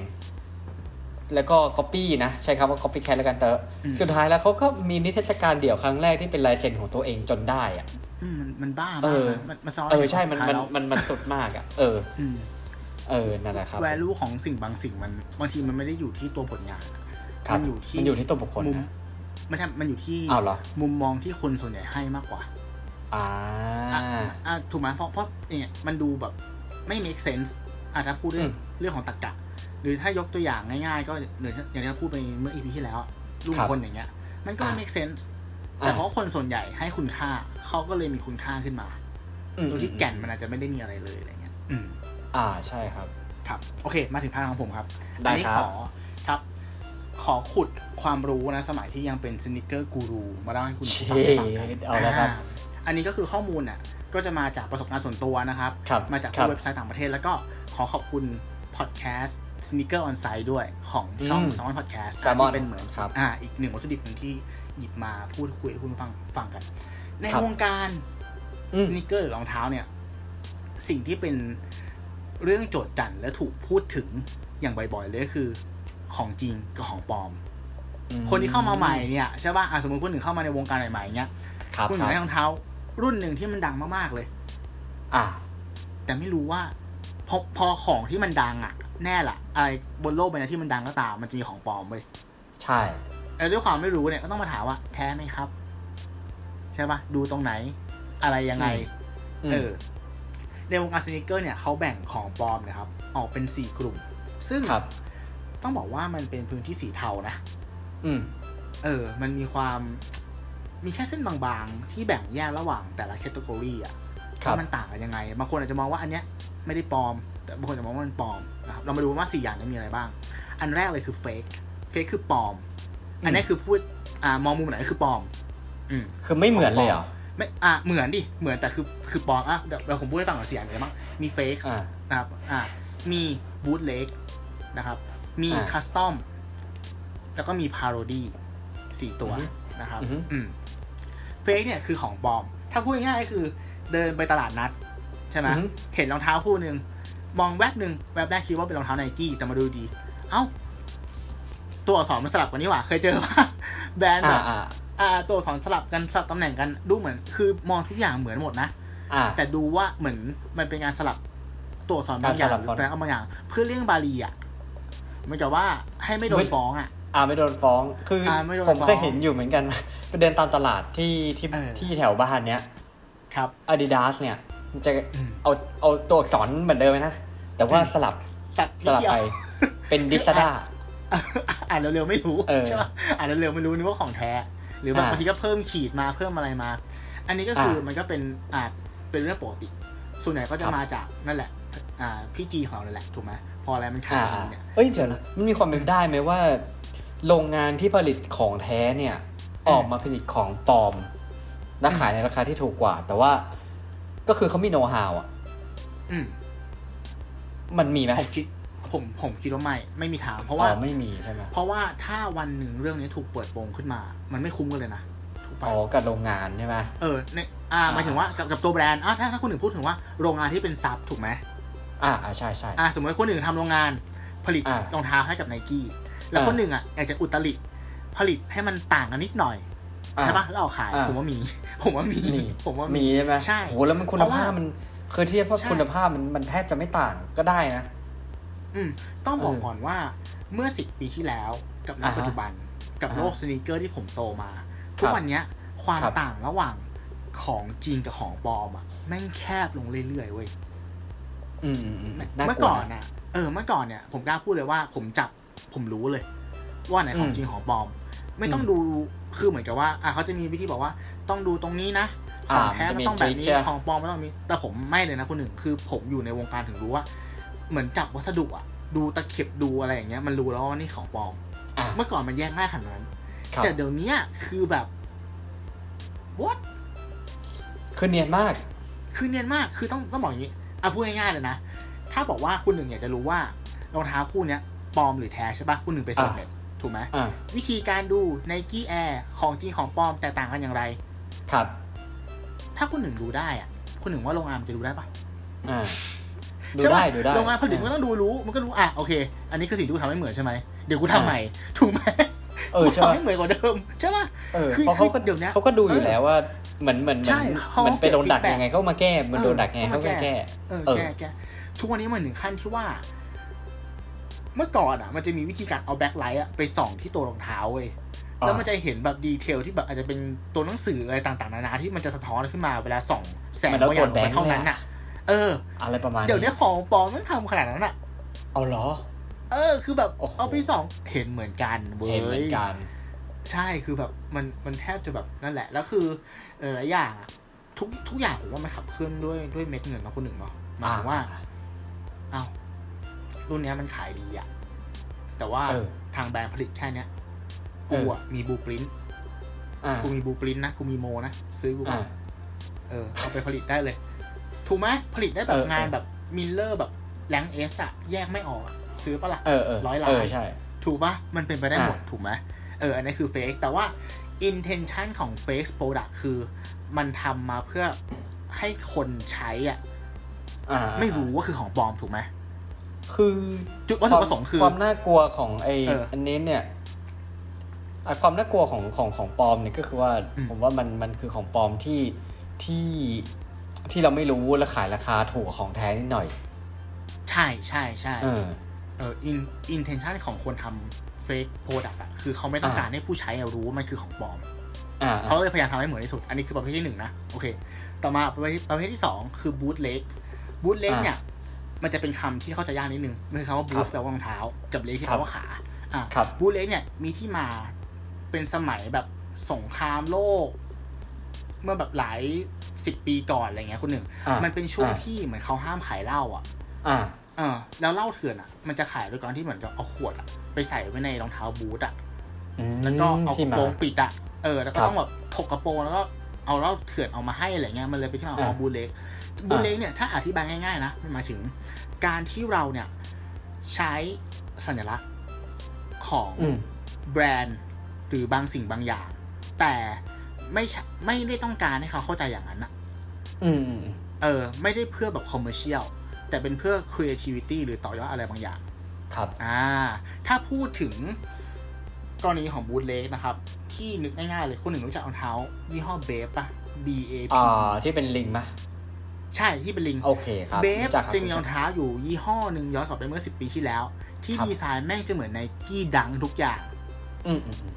แล้วก็ก๊อปปี้นะ ใช้คำว่า copy cat แล้วกันเตอะอืมสุดท้ายแล้วเขาก็มีนิทรรศการเดี่ยวครั้งแรกที่เป็นลายเซ็นของตัวเองจนได้อะอืมมันมันบ้าเอมากอนะมันมันซ้อนเออใช่มันสุดท้ายมันแล้วมันมันสุดมากอะเอออืมเออนั่นแหละครับ value ของสิ่งบางสิ่งมันบางทีมันไม่ได้อยู่ที่ตัวผลงานอะครับมันอยู่ที่มันอยู่ที่ตัวบุคคลมุมนะ ไม่ใช่มันอยู่ที่อ้าวเหรอมุมมองที่คนส่วนใหญ่ให้มากกว่า อ่าอะอะถูกไหมเพราะเพราะเนี่ยมันดูแบบไม่ make sense อะถ้าพูดเรื่องอืมเรื่องของตรรกะ หรือถ้ายกตัวอย่างง่ายๆ ก็หรืออย่างที่เราพูดไปเมื่อ EP ที่แล้วอะลูกครับคนอย่างเงี้ย มันก็ไม่อะ make sense อะแต่เพราะคนส่วนใหญ่ให้คุณค่าเขาก็เลยมีคุณค่าขึ้นมาอืมโดยที่แก่นมันอาจจะไม่ได้มีอะไรเลยอะไรเงี้ย อืม อ่าใช่ครับ ครับ โอเค มาถึง part ของผมครับได้อันี้ครับขอครับ ขอขุดความรู้นะสมัยที่ยังเป็น sneaker guru มาเล่าให้คุณเชผู้ฟังได้ฟังกันเอาแล้วครับอ่าอันนี้ก็คือข้อมูลน่ะก็จะมาจากประสบการณ์ส่วนตัวนะครับครับมาจากครับเว็บไซต์ต่างประเทศ แล้วก็ขอขอบคุณพอดแคสต์ Sneaker on Site ด้วยของช่องอืม s ซ m o n Podcast Salmon ที่เป็นเหมือนครับอ่าอีกหนึ่งวัตถุดิบหนึ่งที่หยิบมาพูดคุยให้คุณผู้ฟังฟังกัน ในครับวงการอืมสนิเกอร์หรือรองเท้าเนี่ย สิ่งที่เป็นเรื่องโจทย์จันและถูกพูดถึงอย่างบ่อยๆเลยก็คือ ของจริงกับของปลอม คนที่เข้ามาใหม่เนี่ยใช่ป่ะอะสมมติคนหนึ่งเข้ามาในวงการใหม่ๆเนี้ยครับคุณคอยารักบได้รองเท้า รุ่นหนึ่งที่มันดังมากๆเลย อ่า แต่ไม่รู้ว่าพอพอของที่มันดังอะ แน่ละอะไรบนโลกใบนี้ที่มันดังก็ตามมันจะมีของปลอมเว้ยใช่แล้วด้วยความไม่รู้เนี่ยก็ต้องมาถามว่าแท้ไหมครับ ใช่ป่ะดูตรงไหน อะไรยังไงอืมเออในวงการสนิเกอร์เนี่ยเขาแบ่งของปลอมนะครับ ออกเป็นสี่กลุ่ม ซึ่งครับ ต้องบอกว่ามันเป็นพื้นที่สีเทานะ อืม เออ มันมีความมีแค่เส้นบางๆ ที่แบ่งแยกระหว่างแต่ละ category อะครับว่ามันต่างกันยังไง บางคนอาจจะมองว่าอันเนี้ยไม่ได้ปลอม แต่บางคนจะมองว่ามันปลอมนะครับ เรามาดูว่าสี่อย่างนี้มีอะไรบ้าง อันแรกเลยคือ fake fake คือปลอม อันนี้คือพูดอ่ามองมุมไหนก็คือปลอม อืมคือไม่เหมือนเลยเหรอไม่อะเหมือนดิ เหมือนแต่คือคือปลอมอะเดี๋ยวเดี๋ยวผมพูดให้ฟังก่อนเสียงเลยบ้างมี fake อ่านะครับ อ่ามี bootleg นะครับ มีอ่า custom แล้วก็มี parody สี่ตัวอือฮึนะครับอือฮึอืม fake เนี่ยคือของปลอม ถ้าพูดง่ายๆก็คือ เดินไปตลาดนัด ใช่ไหมอือฮึเห็นรองเท้าคู่หนึ่งมองแวบหนึ่งแวบแรกคิดว่าเป็นรองเท้าไนกี้แต่มาดูดี เอ้า ตัวอักษรมันสลับกันนี่หว่า เคยเจอป่ะแบรนด์แบบอ่าอ่าอ่า ตัวอักษรสลับกันสลับตำแหน่งกันดูเหมือน คือมองทุกอย่างเหมือนหมดนะอ่าแต่ดูว่าเหมือนมันเป็นการสลับตัวอักษรบางอย่างการสลับหรือแสดงบางอย่าง เพื่อเลี่ยงบาลีอะเห มันกับว่าให้ไม่โดไม่นฟ้องอะอ่าไม่โดนฟ้อง คืออาไม่โดนผมเคยฟ้องเห็นอยู่เหมือนกันไปเดินตามตลาดที่ที่เออที่แถวบ้านเนี้ย ครับ Adidas เนี่ยมันจะอืมเอาเอาตัวอักษรเหมือนเดิมไหมนะ แต่ว่าอืมสลับสัตว์สลับไป เป็นดิสดาอ่านเร็วๆไม่รู้เออใช่ป่ะอ่านเร็วๆไม่รู้นึกว่าของแท้ หรือแบบอ่าบางทีก็เพิ่มขีดมาเพิ่มอะไรมา อันนี้ก็คืออามัมันก็เป็นอ่าเป็นเรื่องปกติ ส่วนใหญ่ก็จะครับมาจากนั่นแหละอ่า พี่จีของเราแหละถูกไหมพออะไรมันขาอ่าดอ่าเนี่ยเอ้ยเดี๋ยวนะมันมีความเป็นไปได้ไหมว่า โรงงานที่ผลิตของแท้เนี่ย ออกมาผลิตของปลอมและขายในราคาที่ถูกกว่า แต่ว่าก็คือเขามีโน้ตฮาวอะอืมมันมีไหมผมคิดผมผมคิดว่าไม่ไม่มีทางเพราะอ๋ว่าอไม่มีใช่ไหมเพราะว่าถ้าวันหนึ่งเรื่องนี้ถูกเปิดโปงขึ้นมา มันไม่คุ้มกันเลยนะถูกปะอ๋อกับโรงงานใช่ไหมเออในอ่าหมายถึงว่ากับกับตัวแบรนด์อะถ้าถ้าคุณหนึ่งพูดถึงว่าโรงงานที่เป็นซับถูกไหม อ่าอ่าใช่ใช่อ่าสมมติว่าคนหนึ่งทำโรงงาน ผลิตอ่ารองเท้าให้กับไนกี้แล้วอ่าคนหนึ่งอะอยากจะอุตริผลิตให้มันต่างกันนิดหน่อยอ่าใช่ปะแล้วเอาขายอ่าผมว่ามี ผมว่ามีมีผมว่ามีใช่ไหมใช่โหแล้วมันคุณเพราะว่าภาพมันคือเทียบว่าใช่คุณภาพมันมันแทบจะไม่ต่างก็ได้นะ อืม ต้องบอกเออก่อนว่าเมื่อสิบปีที่แล้วกับณอ่าฮะปัจจุบันกับอ่าฮะโลกสนีกเกอร์ที่ผมโตมา ทุกวันเนี้ย ความครับต่างระหว่างของจริงกับของปลอมอะแม่งแคบลงเรื่อยๆเว้ยอืมอืมอืมน่า เมื่อกลัวก่อนน่ะเออเมื่อก่อนเนี่ยผมกล้าพูดเลยว่าผมจับผมรู้เลย ว่าไหนของอืมจริงของปลอม ไม่ต้องอืมดูคือเหมือนกับว่า อะเขาจะมีวิธีบอกว่า ต้องดูตรงนี้นะขอ่าองแท้มันจะมีมันต้องแบบ trick นี้ใช่ไหมของปลอมมันต้องมีแต่ผมไม่เลยนะคนหนึ่งคือผมอยู่ในวงการถึงรู้ว่า เหมือนจับวัสดุอะดูตะเข็บดูอะไรอย่างเงี้ย มันรู้แล้วว่านี่ของปลอมอะเมื่อก่อนมันแยกง่ายขนาดนั้นครับแต่เดี๋ยวนี้คือแบบ what คือเนียนมาก คือเนียนมากคือต้องต้องบอกอย่างนี้ เอาพูดง่ายๆเลยนะ ถ้าบอกว่าคุณหนึ่งอยากจะรู้ว่ารองเท้าคู่เนี้ยปลอมหรือแท้ใช่ปะคุณหนึ่งไปเสิร์ชอ่าเน็ตถูกไหมอ่าวิธีการดู Nike Air ของจริงของปลอมแตกต่างกันอย่างไร ครับ ถ้าคุณหนึ่งดูได้อะคุณหนึ่งว่าโรงงานมันจะดูได้ปะอ่าดูใช่ปะได้ดูได้โรงงานผลิตมันก็ต้องดูรู้มันก็รู้อะโอเค อันนี้คือสิ่งที่กูทำให้เหมือนใช่ไหมเดี๋ยวกูทำใหม่ถูกไหมเออกูใช่ปะทำให้เหมือนกว่าเดิมใช่ปะเออคือเพราะเขาก็คือเดี๋ยวเนี้ยเขาก็ดูอยู่เออแล้วว่า เหมือนเหมือนเหมืใช่อนเขามันไปโดนดักเก็บยังไงเขามาแก้มันโดนดักยังไงเออเขาก็เขามาแก้แก้เออเออแกแกทุกวันนี้มันถึงขั้นที่ว่า เมื่อก่อนอะ มันจะมีวิธีการเอาแบ็คไลท์อะไปส่องที่ตัวรองเท้าเว้ยอ่าแล้วมันจะเห็นแบบดีเทลที่แบบอาจจะเป็นตัวหนังสืออะไรต่างๆนานาที่มันจะสะท้อนขึ้นมาเวลาส่องแสงมันแล้วบางอย่างกดแบงค์เท่านั้นอะ เออ อะไรประมาณเดี๋ยวนี้ของปลอมมันทำขนาดนั้นอะเอาเหรอ เออ คือแบบโอ้โหเอาไปส่องเห็นเหมือนกันเว้ยเห็นเหมือนกัน ใช่คือแบบมันมันแทบจะแบบนั่นแหละ แล้วคือเออหลายอย่างอะทุกทุกอย่างผมว่ามันขับเคลื่อนด้วยด้วยเม็ดเงินเนาะคนหนึ่งเนาะหมายถึงว่าเอารุ่นเนี้ยมันขายดีอะแต่ว่าเออทางแบรนด์ผลิตแค่เนี้ยเอกูออะมีบูปรินอ่ากูมีบูปรินนะกูมีโมนะซื้อกูอ่ามาเออเอาไปผลิตได้เลย ถูกไหมผลิตได้แบเอบองานเออแบบมิลเลอร์แบบแรงเอสอะแยกไม่ออกอะซื้อปะล่ะเออเออร้อยล้านเออใช่ถูกปะมันเป็นไปได้หมดอ่าถูกไหม เอออันนี้คือเฟกแต่ว่า intention ของ fake product คือมันทำมาเพื่อให้คนใช้อะอ่าไม่รู้ว่าคือของปลอมถูกไหมคือจุดวัตถุประสงค์คือความน่ากลัวของไอเอออัอันนี้เนี่ยอะความน่ากลัวของของของปลอมเนี่ยก็คือว่าอืมผมว่ามันมันคือของปลอมที่ที่ที่เราไม่รู้และขายราคาถูกกว่าของแท้นิดหน่อย ใช่ใช่ใช่ เออเออ in intention ของคนทำ fake product อะคือเขาไม่ต้องอ่าการให้ผู้ใช้รู้ว่ามันคือของปลอมอ่าเขาเลยพยายามทำให้เหมือนที่สุด อันนี้คือประเภทที่หนึ่งนะ โอเค ต่อมาประเภทที่ประเภทที่สองคือ boot leg boot leg อ่าเนี่ย มันจะเป็นคำที่เข้าใจยากนิดนึงมันคือคำว่าครั boot บแปลว่ารองเท้า กับ leg ที่ครัแปบลว่าขา อะครับ boot leg เนี่ยมีที่มาเป็นสมัยแบบสงครามโลก เมื่อแบบหลายสิบปีก่อนอะไรเงี้ยคุณหนึ่งอ่ามันเป็นช่วงอ่าที่เหมือนเขาห้ามขายเหล้าอะอ่า เออแล้วเหล้าเถื่อนอะ มันจะขายโดยการที่เหมือนกับเอาขวดอะไปใส่ไว้ในรองเท้าบูทอะอืมแล้วก็เอากที่ระมาโปรงปิดอะเออแล้วก็ครับต้องแบบถกกระโปรงแล้วก็เอาเหล้าเถื่อนเอามาให้อะไรเงี้ยมันเลยเป็นที่มาของอ่า bootleg bootleg เนี่ยถ้าอธิบายง่ายๆนะมันหมายถึง การที่เราเนี่ยใช้สัญลักษณ์ของอืมแบรนด์หรือบางสิ่งบางอย่าง แต่ไม่ใช่ไม่ได้ต้องการให้เขาเข้าใจอย่างนั้นอะอืมอืมเออ ไม่ได้เพื่อแบบ commercial แต่เป็นเพื่อ creativity หรือต่อยอดอะไรบางอย่าง ครับอ่าถ้าพูดถึงกรณีของบูทเล็กนะครับ ที่นึกง่ายๆเลยคนหนึ่งรู้จักรองเท้ายี่ห้อเบฟปะ B A P อ่าที่เป็นลิงมะใช่ที่เป็นลิง โอเคครับเบฟรู้จักครับจะมีรองเท้าอยู่ยี่ห้อหนึ่งย้อนกลับไปเมื่อ10ปีที่แล้ว ที่ครับดีไซน์แม่งจะเหมือนไนกี้ดังทุกอย่าง อืมอืมอืม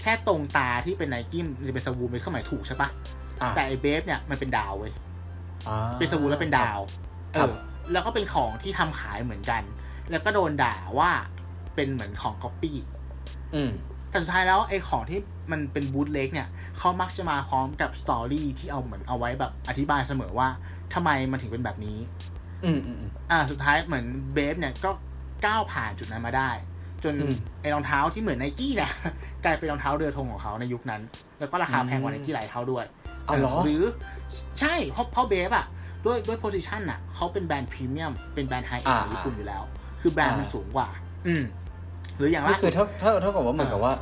แค่ตรงตาที่เป็นไนกี้มันจะเป็นสวูมเป็นเครื่องหมายถูกใช่ปะอ่าแต่ไอ Bape เนี่ยมันเป็นดาวเว้ยอ่าเป็น swoosh แล้วเป็นดาวเอครับอ แล้วก็เป็นของที่ทำขายเหมือนกัน แล้วก็โดนด่าว่าเป็นเหมือนของก๊อปปี้อืมแต่สุดท้ายแล้วไอ้ของที่มันเป็น bootleg เนี่ยเขามักจะมาพร้อมกับ story ที่เอาเหมือนเอาไว้แบบอธิบายเสมอว่าทำไมมันถึงเป็นแบบนี้อืมอืมอืมอ่า สุดท้ายเหมือน Bape เนี่ยก็ก้าวผ่านจุดนั้นมาได้ จนอืมไอ้รองเท้าที่เหมือนไนกี้เนี่ยกลายเป็นรองเท้าเรือธงของเขาในยุคนั้น แล้วก็ราคาแพงกว่าอืไนมกี้หลายเท่าด้วยเอาเหรอหรือใช่เพราะเพราะเบฟอะ ด้วยด้วยโพซิชันอะเขาเป็นแบรนด์พรีเมียมเป็นแบรนด์ไฮเอ็นอ่าของญี่ปุ่นอยู่แล้ว คือแบรนด์มันอ่าสูงกว่า อืมหรืออย่างล่านี่สุคือดเท่าเท่าเท่ากับว่าเหมือนอ่ากับว่า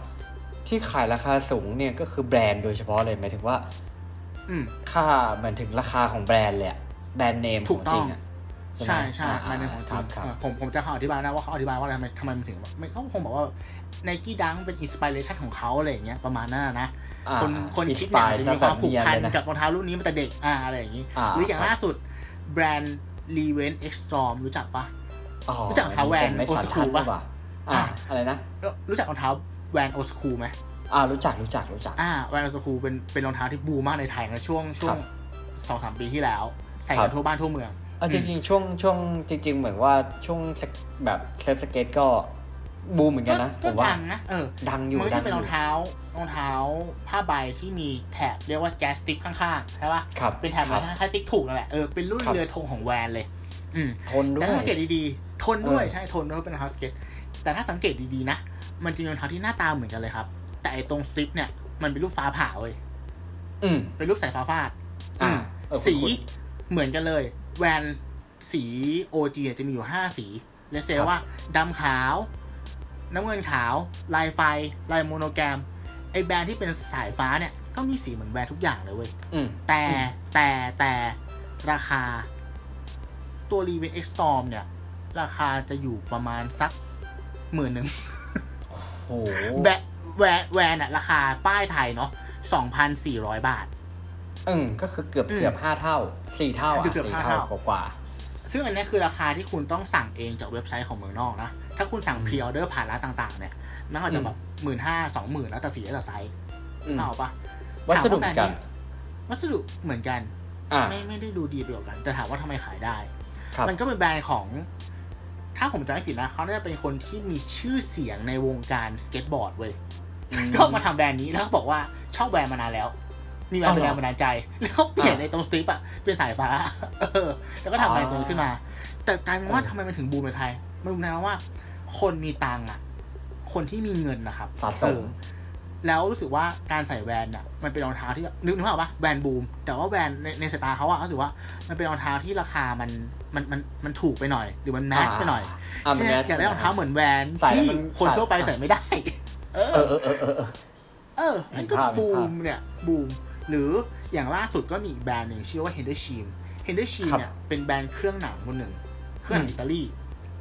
ที่ขายราคาสูงเนี่ยก็คือแบรนด์โดยเฉพาะเลยหมายถึงว่า อืมค่าเหมือนถึงราคาของแบรนด์เลยอะแบรนด์เนมขถูองกต้จอริงงอะ ใช่ไหมใช่ใช่อ่ามันเป็นของจริงครับเออผมผมจะเขาอธิบายนะว่าเขาอธิบายว่าอะไรทำไมทำไมมันถึงไม่เขาคงบอกว่าไนกี้ดังเป็นอินสปิเรชันของเขาอะไรอย่างเงี้ยประมาณนั้นนะนะอ่าคนคนอินคิดสเนี่ปายยจะมีความผูกพันกับกับรองเท้ารุ่นนี้มาแต่เด็กอ่าอะไรอย่างงี้อ่าหรืออย่างครับล่าสุดแบรนด์ r e v e n e Extreme รู้จักปะอ๋อรู้จักรองเท้าแวนผมไม่โอสัสนคูทัดปะหรือเปล่าอ่าอ่าอะไรนะเอ้อรู้จักรองเท้าแวนโอสคูไหมอ่ารู้จักรู้จักรู้จักอ่าแวนโอสคูเป็นเป็นรองเท้าที่บูมมากในไทยในช่วงช่วครังบสองสามปีที่แล้ว ใส่ครักับนทั่วบ้านทั่วเมือง เอาจริงๆช่วงช่วงจริง ๆ เหมือนว่าช่วงแบบ surf skate ก็บูมเหมือนกันนะผมว่าก็ดังนะเออดังอยู่มันก็ดังอยู่จะเป็นรองเท้ารองเท้าผ้าใบที่มีแถบเรียกว่าแจ๊สติ๊กข้างๆใช่ปะครับเป็นแถบครับคล้ายๆติ๊กถูกนั่นแหละเออเป็นรุ่นครับเรือธงของแวนเลย อืมทนด้วแต่ถ้าสังเกตดีๆทนด้วยเออใช่ทนด้วยเป็นรองเท้าสเก็ตแต่ถ้าสังเกตดีๆนะมันจะมีรองเท้าที่หน้าตาเหมือนกันเลยครับ แต่ไอ้ตรง stripe เนี่ยมันเป็นรูปฟ้าผ่าเว้ยอืมเป็นรูปสายฟ้าฟาดอ่าอืมเออสีคุ้นเหมือนกันเลย แวนสี OG เนี่ยจะมีอยู่ห้าสีเลเซครับว่าดำขาว น้ำเงินขาว ลายไฟ ลายโมโนแกรม ไอแบรนด์ที่เป็นสายฟ้าเนี่ย ก็มีสีเหมือนแบรนด์ทุกอย่างเลยเว้ยอืมแต่อืมแต่แต่ราคา ตัว r e v e n X Storm เนี่ย ราคาจะอยู่ประมาณสักหมื่นหนึ่งโหแบะแวนแวนอะราคาป้ายไทยเนาะสองพันสี่ร้อยบาท อืมก็คือเกือบอืมเกือบห้าเท่าสี่เท่าอะเกือบสี่ห้าเท่าเท่ากว่าซึ่งอันเนี้ยคือราคาที่คุณต้องสั่งเองจากเว็บไซต์ของเมืองนอกนะ ถ้าคุณสั่งอืม pre-order ผ่านร้านต่าง ๆ เนี่ย มันก็จะแบบหมื่นห้าสองหมื่นแล้วแต่สีแล้วแต่ไซส์ๆอืมเอาปะวัสดุเหมือนกัน วัสดุเหมือนกันอ่าไม่ไม่ได้ดูดีไปกว่ากัน แต่ถามว่าทำไมขายได้ครับมันก็เป็นแบรนด์ของ ถ้าผมจำไม่ผิดนะเขาน่าจะเป็นคนที่มีชื่อเสียงในวงการสเก็ตบอร์ดเว้ยอืมก็มาทำแบรนด์นี้แล้วก็บอกว่าชอบแบรนด์มานานแล้ว มีแบรนด์อ๋อเป็นเหรอแรงบันดาลใจแล้วก็เปลี่ยนอ่าในตรงสตริปอะเป็นสายฟ้าเออแล้วก็ทำแบรนด์ตัวนี้ขึ้นมา แต่กลายเป็นว่าเออทำไมมันถึงบูมในไทย มันบูมในว่า คนมีตังค์อะคนที่มีเงินนะครับสะสเอมอแล้วรู้สึกว่าการใส่แวนอะมันเป็นรองเท้าที่แบบนึกนึกภาพปะแวนบูม แต่ว่าแวนในในสายตาเขาอะรู้สึกว่ามันเป็นรองเท้าที่ราคามันมันมันมันถูกไปหน่อย หรือมันแมสไปหน่อยอ่าใช่ไหมมัน mass อยากได้รองเท้าเหมือนแวนใส่แล้วที่มันคนทั่วไปใส่ใส่ไม่ได้เอเอออเออ เออเออเออเออนั่นก็เห็นภาพบูมเห็นภาพเนี่ย บูม หรืออย่างล่าสุดก็มีอีกแบรนด์หนึ่งชื่อว่า h e n d e r s h e a m h e n d e r s h e a m ครับเนี่ยเป็นแบรนด์เครื่องหนังคนหนึ่ง เครื่องหนังอืมอิตาลี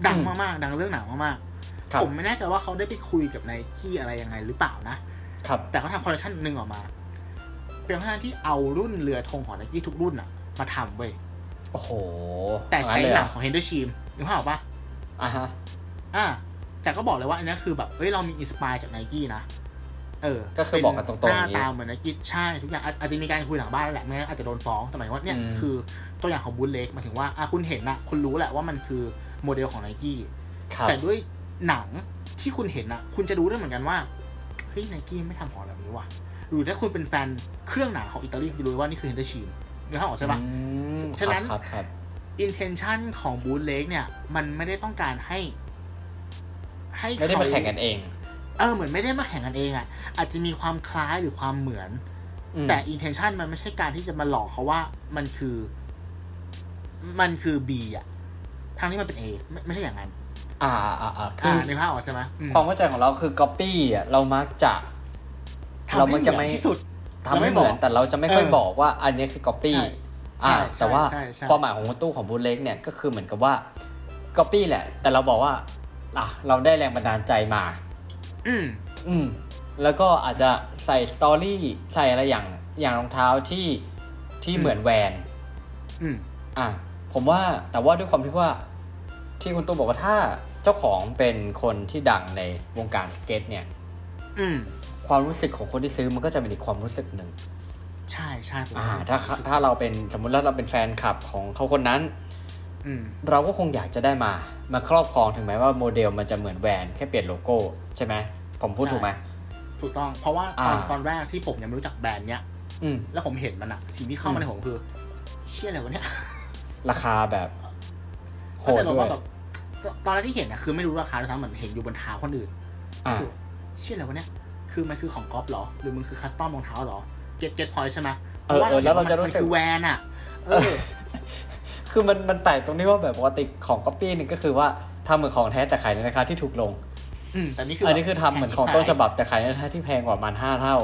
ดังอืมมากๆ ดังเรื่องหนังมากครับๆผมไม่แน่ใจว่าเขาได้ไปคุยกับไนกี้อะไรยังไงหรือเปล่านะ ครับ แต่เขาทำคอลเลคชันหนึ่งออกมา เป็นคอลเลคชันที่เอารุ่นเรือธงของไนกี้ทุกรุ่นอะมาทำเว้ย โอ้โห แต่ใช้งั้นเลยเหเรนังของ Hender Scheme นึกภาพออกปะอะฮะ อ่า แต่ก็บอกเลยว่าอันนี้คือแบบเอ้ย เรามี inspire จากไนกี้นะ เออก็คือบอกกันตรงๆอย่างนี้หน้าตาเหมือนไนกี้ใช่ทุกอย่างอาจอาจจะมีการคุยหลังบ้านแล้วแหละไม่งั้นอาจจะโดนฟ้องแต่หมายถึงว่าเนี่ยอืมคือตัวอย่างของบู l เล็กหมายถึงว่าอะคุณเห็นนะคุณรู้แหละว่ามันคือโมเดลของไนกี้ครับแต่ด้วยหนังที่คุณเห็นนะคุณจะรู้ได้เหมือนกันว่าเฮ้ยไนกี้ไม่ทำของแบบนี้ว่ะหรือถ้าคุณเป็นแฟนเครื่องหนังของอิตาลีคุณจะรู้ว่านี่คือเฮนเดอร์ชีมนึกภาพออกใช่ปะอืมฉะนั้นครับครับ intention ของบู l เล็กเนี่ย มันไม่ได้ต้องการให้ ให้ไม่ได้มาเขแข่งกันเอง เออเหมือนไม่ได้มาแข่งกันเองอะ อาจจะมีความคล้ายหรือความเหมือนอืมแต่ intention มันไม่ใช่การที่จะมาหลอกเขาว่ามันคือ มันคือ B อะทั้งที่มันเป็น A ไม่ไม่ใช่อย่างนั้น อ่าอ่าอ่าคือ่าอในภาพออกใช่ไหมอืมความเข้าใจของเราคือ copy อะเรามักจะทำเราให้มักเหจะมือนไม่ที่สุดทำไม่เหมือนแต่เราจะไม่ค่อยเออบอกว่าอันนี้คือ copy ใช่อ่าใช่แต่ว่าใช่ใช่ความหมายของคุณตู้ของบูเล็กเนี่ยก็คือเหมือนกับว่า copy แหละ แต่เราบอกว่าอะเราได้แรงบันดาลใจมา อืมอืมแล้วก็อาจจะใส่สตอรี่ใส่อะไรอย่างอย่างรองเท้าที่ที่อืมเหมือนแวนอืมอะผมว่าแต่ว่าด้วยความที่ว่า ที่คุณตู้บอกว่าถ้าเจ้าของเป็นคนที่ดังในวงการสเก็ต เนี่ย อืมความรู้สึกของคนที่ซื้อมันก็จะเป็นอีกความรู้สึกหนึ่งใช่ใช่ผมอ่าว่ถ้าถ้าเราเป็นสมมุติว่าเราเป็นแฟนคลับของเขาคนนั้นอืม เราก็คงอยากจะได้มามาครอบครองถึงแม้ว่าโมเดลมันจะเหมือนแวนแค่เปลี่ยนโลโก้ใช่ไหมผมพูดใช่ถูกไหมถูกต้อง เพราะว่าตอนอ่าตอนแรกที่ผมยังไม่รู้จักแบรนด์เนี้ยอืมแล้วผมเห็นมันอะสิ่งที่เข้ามาในหัวผมคือ เชี่ยอะไรวะเนี่ยราคาแบบโหก็จะบอกด้วว่าแบบตอนแรกที่เห็นอะคือไม่รู้ราคาด้วยซ้ำเหมือนเห็นอยู่บนเท้าคนอื่นอ่าคือเชื่ออะไรวะเนี่ยคือมันคือของก๊อปเหรอ หรือมันคือ custom รองเท้าเหรอ get get point ใช่ไหมเออเออแล้วเราจะรู้มันคือ Vans อะเออ คือมันมันแปลกตรงที่ว่าแบบปกติของก๊อปปี้นี่ก็คือว่าทำเหมือนของแท้แต่ขายในราคาที่ถูกลงอืมแต่นี่คืออัอันนี้คือทำเหมือนของต้นฉบับแต่ขายในราคาที่แพงกว่ามันห้าเท่า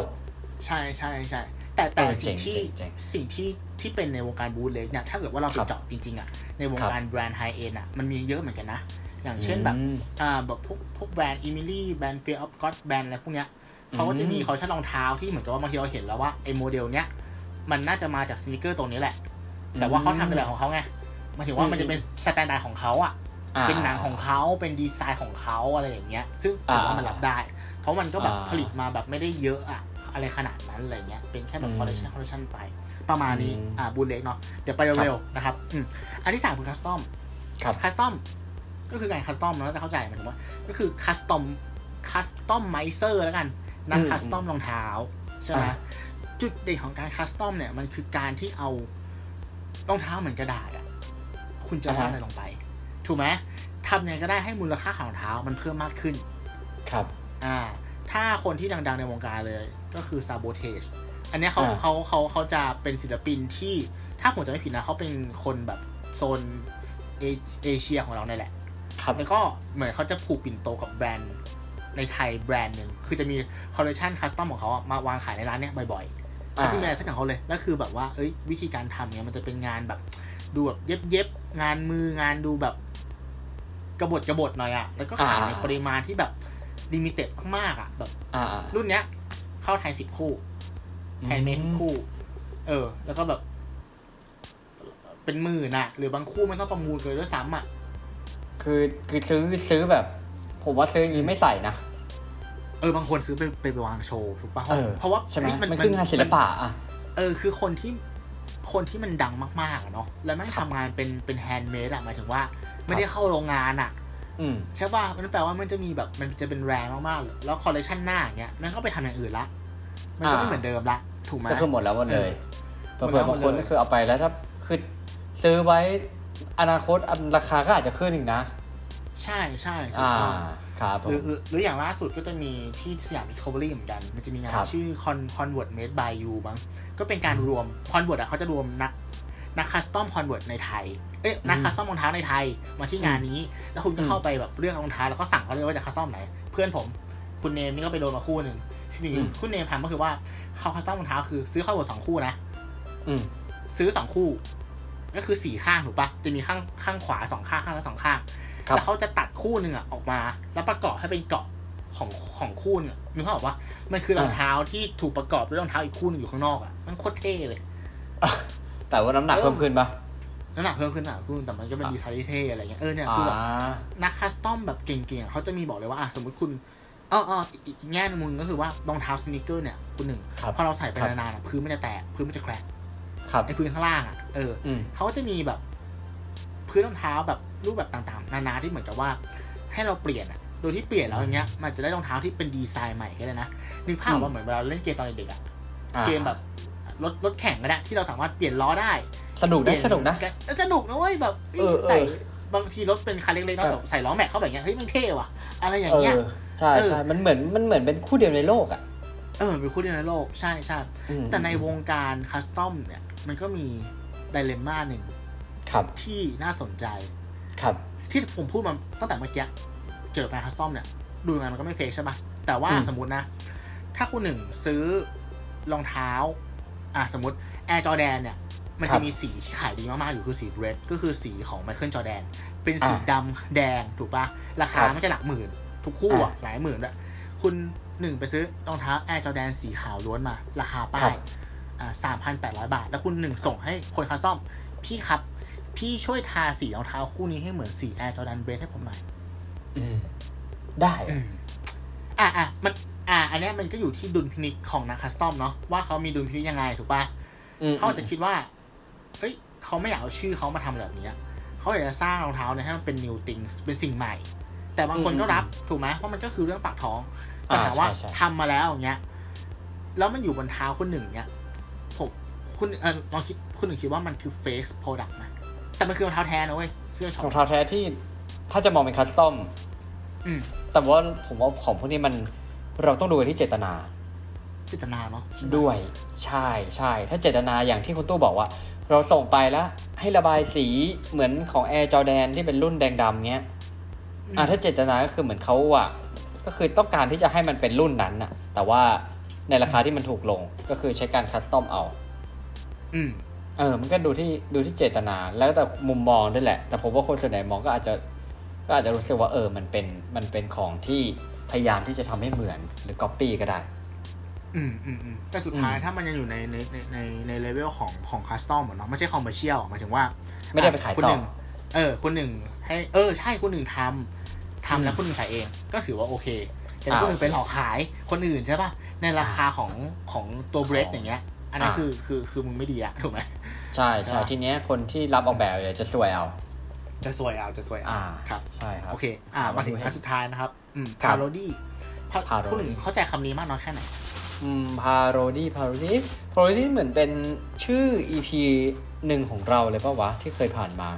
ใช่ใช่ใช่แต่แต่เออสิ่งที่เจ๋งเจ๋งเจ๋งสิ่งที่ที่เป็นในวงการ bootleg เนี่ยถ้าเกิดว่าเราไปครับเจาะจริงๆอะในวงครับการแบรนด์ high-end อะมันมีเยอะเหมือนกันนะ อย่างเช่นแบบอืมอ่าแบบพวกพวกแบรนด์ Amiri แบรนด์ Fear of God แบรนด์อะไรพวกเนี้ยเขาก็จะมีอืมคอลเลคชันรองเท้าที่เหมือนกับว่าบางทีเราเห็นแล้วว่าไอ้โมเดลเนี้ยมันน่าจะมาจาก sneaker ตัวนี้แหละ แต่ว่าเขาทำในแบบของเขาไงห มายถึงว่ามันจะเป็น standard ของเขาอะอ่าเป็นหนังของเขาเป็นดีไซน์ของเขาอะไรอย่างเงี้ย ซึ่งผมว่ามันรับได้ เพราะมันก็แบบอ่าผลิตมาแบบไม่ได้เยอะอะอะไรขนาดนั้นอะไรเงี้ย เป็นแค่แบบอืมคอลเลคชันคอลเลคชันไป ประมาณนี้อืมอ่า bootleg เนาะ เดี๋ยวไปเร็วๆนะครับอืมอันที่สามคือ custom ครับ custom ก็คือการ custom เราจะเข้าใจหมายถึงว่า ก็คือ custom customizer แล้วกัน นักอืม custom รองเท้าใช่ไหมอ่าจุดเด่นของการ custom เนี่ย มันคือการที่เอารองเท้าเหมือนกระดาษอะ คุณจะวาดอะไรลงไป ถูกไหมทำยังไงก็ได้ให้มูลค่าของรองเท้ามันเพิ่มมากขึ้น ครับ อ่า ถ้าคนที่ดังๆในวงการเลยก็คือ Sabotage อันเนี้ยเขาอ่าเขาเขาเขาจะเป็นศิลปินที่ถ้าผมจะไม่ผิดนะเขาเป็นคนแบบโซนเอเอเชียของเราเนี่ยแหละครับแล้วก็เหมือนเขาจะผูกปิ่นโตกับแบรนด์ในไทยแบรนด์หนึ่งคือจะมี collection custom ของเขาอะมาวางขายในร้านเนี้ยบ่อยๆเขาจะมีอะไรสักอย่างของเขาเลยแล้วคือแบบว่าเอ้ยวิธีการทำเนี่ยมันจะเป็นงานแบบ ดูแบบเย็บเย็บๆงานมืองานดูแบบกระบดกระบดหน่อยอะแล้วก็ขายในอ่าปริมาณที่แบบ limited มากๆอะแบบอ่าอ่ารุ่นเนี้ย เข้าไทยสิบคู่ handmade ทุกคู่ เออ แล้วก็แบบ เป็นหมื่นอะหรือบางคู่ไม่ต้องประมูลเลยด้วยซ้ำอะคือคือซื้อซื้อแบบ ผมว่าซื้ออย่างนี้ไม่ใส่นะเออบางคนซื้อไปไปไปวางโชว์ถูกปะเออเพราะว่าใช่ไหมเฮ้ยมันคือ งานศิลปะอะเออ คือคนที่ คนที่มันดังมากๆอะเนาะแล้วไม่งทำงานเป็นเป็นแฮนด์เมดอะหมายถึงว่า ไม่ได้เข้าโรงงานอะอืมใช่ป่ะมันแปลว่ามันจะมีแบบมันจะเป็นแรงมากๆเลยแล้วคอลเลคชันหน้าอย่างเงี้ยมันก็ไปทำอย่างอื่นละมันก็ไม่อ่าเหมือนเดิมละถูกไหมก็คือหมดแล้วหมดเลยเออเผื่อหมดแล้วบางคนหมดเลยก็คือเอาไปแล้วถ้าคือซื้อไว้อนาคตอันราคาก็อาจจะขึ้นอีกนะ ใช่ใช่ถูกอ่าต้องครับผ หรือมหรือหรืออย่างล่าสุดก็จะมีที่สยาม Discovery เหมือนกัน มันจะมีงานครับชื่อ Con Convert Made by You มั้งก็เป็นการรวม Convert อะเขาจะรวมนักนักคัสตอม Convert ในไทย เอ๊ะนักอืมคัสตอมรองเท้าในไทยมาที่งานนี้ แล้วคุณก็อืมเข้าไปแบบเลือกรองเท้าแล้วก็สั่งเขาเลยว่าจะคัสตอมไหน เพื่อนผมคุณเนมนี่ก็ไปโดนมาคู่หนึ่งสิ่งที่คุณเนมทำก็คือว่าเขาคัสตอมรองเท้าคือซื้อเข้าหมดสองคู่นะอืมซื้อสองคู่ ก็คือสี่ข้างถูกปะจะมีข้างข้างขวาสองข้างข้างละสองข้าง ครับ แล้วเขาจะตัดคู่หนึ่งอะออกมา แล้วประกอบให้เป็นเกาะของของคู่หนึงอะนึกภาพออกว่ามันคือรองเท้าที่ถูกประกอบด้วยรองเท้าอีกคู่หนึงอยู่ข้างนอกอะมันโคตรเท่เลย แต่ว่าน้ำหนักเออเพิ่มขึ้นปะ น้ำหนักเพิ่มขึ้นอะคู่แต่มันก็เป็นอะดีไซน์ที่เท่อะไรเงี้ย เออเนี่ยอ่าคือแบบนักคัสตอมแบบเก่งๆอะเขาจะมีบอกเลยว่าอะสมมติคุณอ๋ออ๋ออีกอีกแง่หนึงก็คือว่ารองเท้าสนิเกอร์เนี่ยคุณหนึ่งครับพอเราใส่ไปครับนานๆอะพื้นมันจะแตกพื้นมันจะแครกครับไอ้พื้นข้างล่างอะเอออืมเขาก็จะมีแบบ พื้นรองเท้าแบบรูปแบบต่างๆ นานาที่เหมือนกับว่า ให้เราเปลี่ยนอะโดยที่เปลี่ยนแล้วอย่างเงี้ยมันจะได้รองเท้าที่เป็นดีไซน์ใหม่ก็ได้นะนึกภาพอืมว่าเหมือนเวลาเล่นเกมตอนเด็กๆอะอ่าเกมแบบรถรถแข่งก็ได้ที่เราสามารถเปลี่ยนล้อได้ สนุกเปนะลี่ยสนุกนะเออสนุกนะเว้ยแบบเอ้ยเออเออใส่บางทีรถเป็นคันเล็กๆเนาะเออแต่ใส่ล้อแม็กเข้าไปอย่างเงี้ยเฮ้ยมันเท่ว่ะ อะไรอย่างเอเงี้ยอใช่เออใช่มันเหมือนมันเหมือนเป็นคู่เดียวในโลกอะเออเป็นคู่เดียวในโลกใช่ใช่อืมแต่ในวงการคัสตอมเนี่ยมันก็มีไดเลม่าหนึ่งครับ ที่น่าสนใจ ครับ ที่ผมพูดมาตั้งแต่เมื่อกี้เกี่ยวกับการคัสตอมเนี่ย ดูยังไงมันก็ไม่เฟกใช่ปะแต่ว่าอืมสมมตินะ ถ้าคุณหนึ่งซื้อรองเท้า อะสมมติ Air Jordan เนี่ย มันจะมีสีที่ขายดีมากๆอยู่คือสีเรดก็คือสีของ Michael Jordan เป็นสีดำแดงถูกปะราคามันจะหลักหมื่น ทุกคู่อะหลายหมื่นด้วยคุณหนึ่งไปซื้อรองเท้า Air Jordan สีขาวล้วนมา ราคาป้ายอ่าสามพันแปดร้อยบาท แล้วคุณหนึ่งส่งให้คน custom พี่ครับ พี่ช่วยทาสีรองเท้าคู่นี้ให้เหมือนสี Air Jordan Red ให้ผมหน่อยอืมได้อืมอะอะมัน อะอันเนี้ยมันก็อยู่ที่ดุลพินิจของนัก custom เนาะว่าเขามีดุลพินิจยังไงถูกปะอืมเขาอาจจะคิดว่าเฮ้ยเขาไม่อยากเอาชื่อเขามาทำแบบนี้อะเขาอยากจะสร้างรองเท้าเนี่ยให้มันเป็น new things เป็นสิ่งใหม่ แต่บางคนก็รับถูกไหมเพราะมันก็คือเรื่องปากท้องแต่ถามว่าทำมาแล้วอย่างเงี้ย แล้วมันอยู่บนเท้าคนหนึ่งเนี้ยผมคุณเออลองคิดคุณหนึ่งคิดว่ามันคือ fake product ไหม แต่มันคือรองเท้าแท้นะเว้ยเสื้อช็อรปองเท้าแท้ที่ถ้าจะมองเป็นคัสตอมอืมแต่ว่าผมว่าของพวกนี้มันเราต้องดูกันที่เจตนาพิจารณาเนาะใช่ไหมด้วยใช่ใช่ถ้าเจตนาอย่างที่คุณตู้บอกว่า เราส่งไปแล้ว ให้ระบายสีเหมือนของ Air Jordan ที่เป็นรุ่นแดงดำเงี้ยอ่าถ้าเจตนาก็คือเหมือนเขาอะ ก็คือต้องการที่จะให้มันเป็นรุ่นนั้นน่ะ แต่ว่าในราคาที่มันถูกลงก็คือใช้การคัสตอมเอา อืม เออ มันก็ดูที่ดูที่เจตนา แล้วแต่มุมมองด้วยแหละ แต่ผมว่าคนส่วนใหญ่มองก็อาจจะก็อาจจะรู้สึกว่าเออ มันเป็นมันเป็นของที่พยายามที่จะทำให้เหมือนหรือก๊อปปี้ก็ได้ อืมอืมอืมแต่สุดท้ายอืมถ้ามันยังอยู่ในในในในในเลเวลของของคัสตอมเหมือนเนาะไม่ใช่คอมเมอร์เชียลหมายถึงว่า ไม่ได้ไปขายคุณต่หอนึ่งเออคนหนึ่งให้เออใช่คนหนึ่งทำทำแล้วอืมคนหนึ่งใส่เอง ก็ถือว่าโอเคแต่อ่าคนหนึ่งไปหลอกขายคนอื่นใช่ป่ะในราคาของของตัวเบรดของอย่างเงี้ย อันนั้นอ่าคือคือคือมึงไม่ดีอะถูกไหมใช่ใช่ใช่ทีเนี้ยคนที่รับออกแบบเลยจะสวยเอา จะสวยเอาจะสวยเอาอ่าครับใช่ครับโอเค อ่าครับมาถึงอันสุดท้ายนะครับอืมครัพาบโรดี้พา parody คุณหนึ่งเข้าใจคำนี้มากน้อยแค่ไหนอืม parody parody parody เหมือนเป็นชื่อ EP หนึ่งของเราเลยปะวะ ที่เคยผ่านมา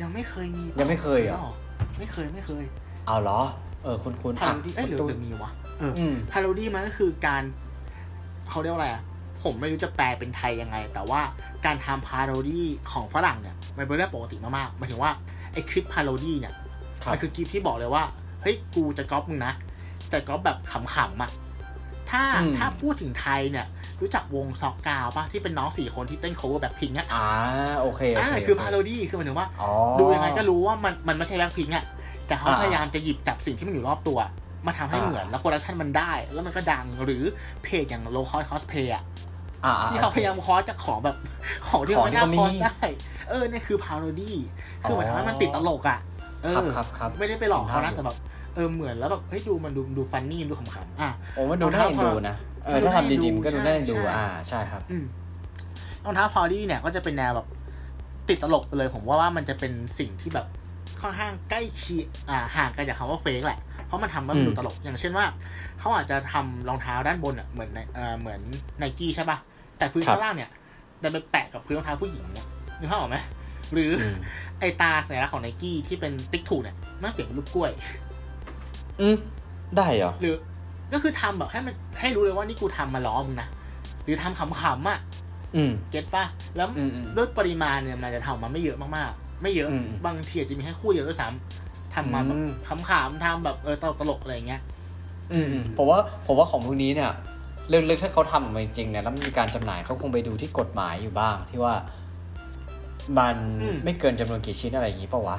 ยังไม่เคยมียังไม่เคยเหรอไม่เคยไม่เคยเอาเหรอ เออคุณคุณ parody เอ้ยหรือคุณหตู้รือมีวะเอออืม parody มันก็คือการเขาเรียกว่าอะไรอะ ผมไม่รู้จะแปลเป็นไทยยังไง แต่ว่าการทำ parody ของฝรั่งเนี่ยมันเป็นเรื่องปกติมากๆหมายถึงว่าไอคลิป parody เนี่ยครับมันคือคลิปที่บอกเลยว่าเฮ้ยกูจะก๊อปมึงนะ แต่ก๊อปแบบขำๆอะถ้าอืมถ้าพูดถึงไทยเนี่ย รู้จักวงซอกกาวปะที่เป็นน้องสี่คนที่เต้น cover แบบพิงอะอ่าโอเคโออ่าเคคือโเพาโรดี้คือหมายถึงว่าอ๋อดูยังไงก็รู้ว่ามันมันไม่ใช่แบ็คพิงอะแต่เขาอ่าพยายามจะหยิบจับสิ่งที่มันอยู่รอบตัวมาทำให้อ่าเหมือนแล้วโปรดักชันมันได้ แล้วมันก็ดังหรือเพจอย่างโลคอ s คอสเพย์อะอ่าอ่า ที่เขาพยายามคอสจากของแบบของที่ของมันน่าที่คเขาอมีสได้ เออเนี่ยคือพาโรดี้คือเหมือนอ๋อว่ามันติดตลกอะเออครับครับครับไม่ได้ไปหลอกเขานะเห็นภาพอยู่แต่แบบเออเหมือนแล้วแบบเฮ้ยดูมันดูดู funny ดูขำๆอะโอ้มันดูน่าเอ็นดูนะเออมันดูถ้าทำดีน่าเอ็นดูๆมันก็ดูน่าเอ็นดูใช่อ่าใช่ครับอืมรองเท้า parody เนี่ยก็จะเป็นแนวแบบติดตลกไปเลยผมว่าว่ามันจะเป็นสิ่งที่แบบค่อนข้างใกล้เคียงอ่าห่างกันจากคำว่า fake แหละเพราะมันทำให้มันดูอืมตลกอย่างเช่นว่า เขาอาจจะทำรองเท้าด้านบนอะเหมือนในเอ่อเหมือนไนกี้ใช่ป่ะ แต่พื้นข้างล่างเนี่ยดันไปแปะกับพื้นรองเท้าผู้หญิงเนี่ยนึกภาพออกไหมหรืออมไอตาสัญลักษณ์ของไนกี้ที่เป็นติ๊กถูกเนี่ยมันเปลี่ยนเป็นรูปกล้วย อืมได้เหรอหรือ ก็คือทำแบบให้มันให้รู้เลยว่านี่กูทำมาล้อมึงนะหรือทำขำๆอะอืมเก็ตป่ะแล้วอืมอืมด้วยปริมาณเนี่ยมันจะทำมาไม่เยอะมากๆ ไม่เยอะอืมบางทีอาจจะมีแค่คู่เดียวด้วยซ้ำทำมาแบบอืมขำๆทำแบบเออตลกตลกๆอะไรอย่างเงี้ยอืมอืมผมว่าผมว่าของพวกนี้เนี่ย ลึกๆถ้าเขาทำออกมาจริงๆเนี่ยแล้วมีการจำหน่ายเขาคงไปดูที่กฎหมายอยู่บ้างที่ว่า มันอืมไม่เกินจำนวนกี่ชิ้นอะไรอย่างนี้ปะวะ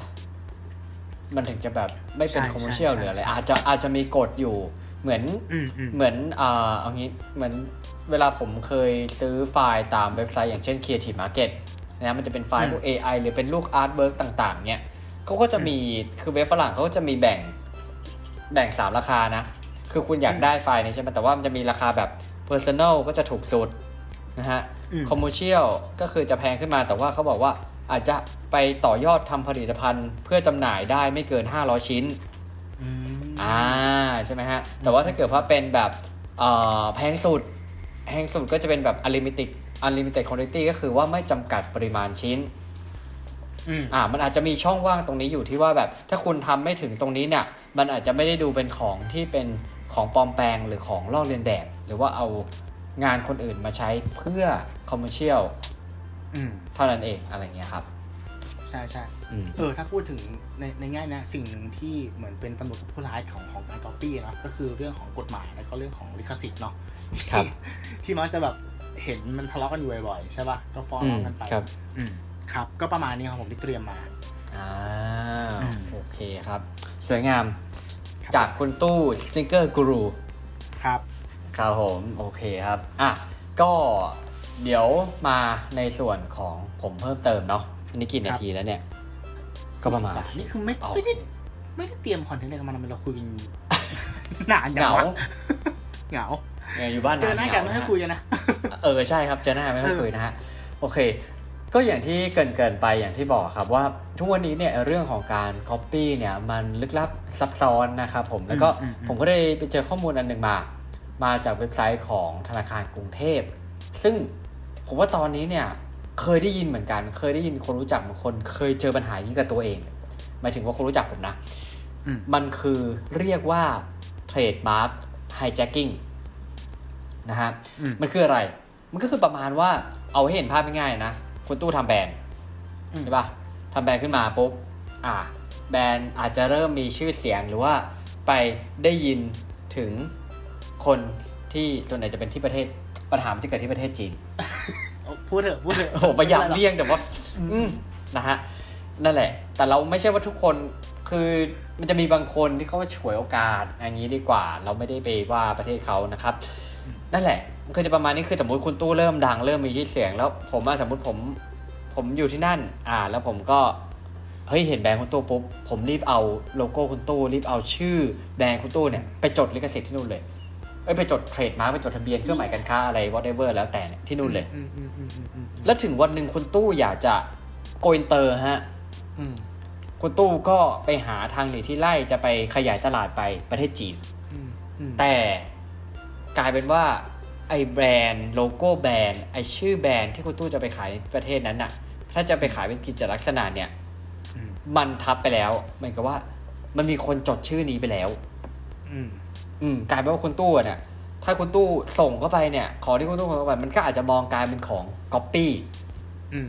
มันถึงจะแบบไม่เป็นใช่ commercial ใช่หรืออะไรใช่อาจจะอาจจะมีกฎอยู่เหมือนอืมอืมเหมือนอ่าเอางี้เหมือนเวลาผมเคยซื้อไฟล์ตามเว็บไซต์อย่างเช่น Creative Market นะมันจะเป็นไฟล์พวก AI หรือเป็นลูก artwork ต่างๆ เนี่ยเขาก็จะมีคือเว็บฝรั่งเขาก็จะมีแบ่งแบ่งสามราคานะ คือคุณอยากได้ไฟล์นี้ใช่ไหมแต่ว่ามันจะมีราคาแบบ Personal ก็จะถูกสุดนะฮะอืม Commercial ก็คือจะแพงขึ้นมาแต่ว่าเขาบอกว่าอาจจะไปต่อยอดทำผลิตภัณฑ์ เพื่อจำหน่ายได้ไม่เกิน 500 ชิ้นอืมอ่าใช่ไหมฮะ แต่ว่าถ้าเกิดว่าเป็นแบบเอ่อแพงสุดแพงสุดก็จะเป็นแบบ unlimited unlimited quantity ก็คือว่าไม่จำกัดปริมาณชิ้นอืมอ่า มันอาจจะมีช่องว่างตรงนี้อยู่ที่ว่าแบบ ถ้าคุณทำไม่ถึงตรงนี้เนี่ย มันอาจจะไม่ได้ดูเป็นของที่เป็น ของปลอมแปลงหรือของลอกเลียนแบบ หรือว่าเอางานคนอื่นมาใช้เพื่อ commercial อืมเท่านั้นเองอะไรเงี้ยครับ ใช่ใช่อืมเออ ถ้าพูดถึงในในแง่เนี้ยสิ่งหนึ่งที่เหมือนเป็นตำรวจกับผู้ร้ายของของการก๊อปปี้นะก็คือเรื่องของกฎหมายแล้วก็เรื่องของลิขสิทธิ์เนาะครับ ที่มักจะแบบเห็นมันทะเลาะกันอยู่บ่อยๆใช่ป่ะก็ฟ้องอืร้อมงกันไปครับอืมครับ ก็ประมาณนี้ครับผมที่เตรียมมาอ่าอืมโอเคครับ สวยงามครับ จากคุณตู้สติกเกอร์กูรูครับครับผมโอเคครับอะก็เดี๋ยวมาในส่วนของผมเพิ่มเติมเนาะอันนี้กี่นาทีแล้วเนี่ย ก็ประมาณนี่คือไม่โอไม่เคได้ไม่ได้เตรียมคอนเทนต์อะไรกันมาทำไมเราคุยกันนานจัเหงงาวะเหงาเอออยู่บ้านเจอหน้ากันเหไม่งให้คุยกันนะ เออใช่ครับเจอหน้าไม่ค่อยคุยนะฮะโอเค ก็อย่างที่เกรินเกินๆไปอย่างที่บอกครับว่าทุกวันนี้เนี่ยเรื่องของการ Copy เนี่ยมันลึกลับซับซ้อนนะครับผมแล้วก็อืมอืมผมก็ได้ไปเจอข้อมูลอันหนึ่งมา มาจากเว็บไซต์ของธนาคารกรุงเทพ ซึ่งผมว่าตอนนี้เนี่ยเคยได้ยินเหมือนกัน เคยได้ยินคนรู้จักบางคนเคยเจอปัญหานี้กับตัวเองหมายถึงว่าคนรู้จักผมนะอืมมันคือเรียกว่า trademark hijacking นะฮะอืมมันคืออะไร มันก็คือประมาณว่าเอาให้เห็นภาพง่ายๆนะ คุณตู้ทำแบรนด์อืมใช่ปะทำแบรนด์ขึ้นมาปุ๊บอ่า แบรนด์อาจจะเริ่มมีชื่อเสียงหรือว่าไปได้ยินถึงคนที่ส่วนใหญ่จะเป็นที่ประเทศปัญหามันจะเกิดที่ประเทศจีนโอพูดเถอะพูดเถอะโอ้โหพยายามเลี่ยงแต่ว่า อืมนะฮะนั่นแหละ แต่เราไม่ใช่ว่าทุกคนคือมันจะมีบางคนที่เขาฉวยโอกาสอย่างนี้ดีกว่า เราไม่ได้ไปว่าประเทศเขานะครับ นั่นแหละมัน คือจะประมาณนี้คือสมมติคุณตู้เริ่มดังเริ่มมีชื่อเสียง แล้วผมอะสมมติผมผมอยู่ที่นั่น อ่า แล้วผมก็เฮ้ยเห็นแบรนด์คุณตู้ปุ๊บผมรีบเอาโลโก้คุณตู้รีบเอาชื่อแบรนด์คุณตู้เนี่ยไปจดลิขสิทธิ์ที่นู่นเลยเอ้ยไปจด trademark ไปจดทะเบียนเครื่องหมายการค้าอะไร whatever แล้วแต่เนี่ยที่นู่นเลยอืมอืมอืมอืมอืมแล้วถึงวันหนึ่งคุณตู้อยากจะ go inter ฮะอืมคุณตู้ก็ไปหาทางหนีที่ไล่จะไปขยายตลาดไปประเทศจีนอืมอืมแต่กลายเป็นว่า ไอ้แบรนด์โลโก้แบรนด์ไอ้ชื่อแบรนด์ที่คุณตู้จะไปขายในประเทศนั้นน่ะ ถ้าจะไปขายเป็นกิจลักษณะเนี่ยอืมมันทับไปแล้วเหมือนกับว่า มันมีคนจดชื่อนี้ไปแล้ว อืม อืมกลายเป็นว่าคุณตู้อะเนี่ยถ้าคุณตู้ส่งเข้าไปเนี่ย ของที่คุณตู้ส่งเข้าไปมันก็อาจจะมองกลายเป็นของก๊อปปี้อืม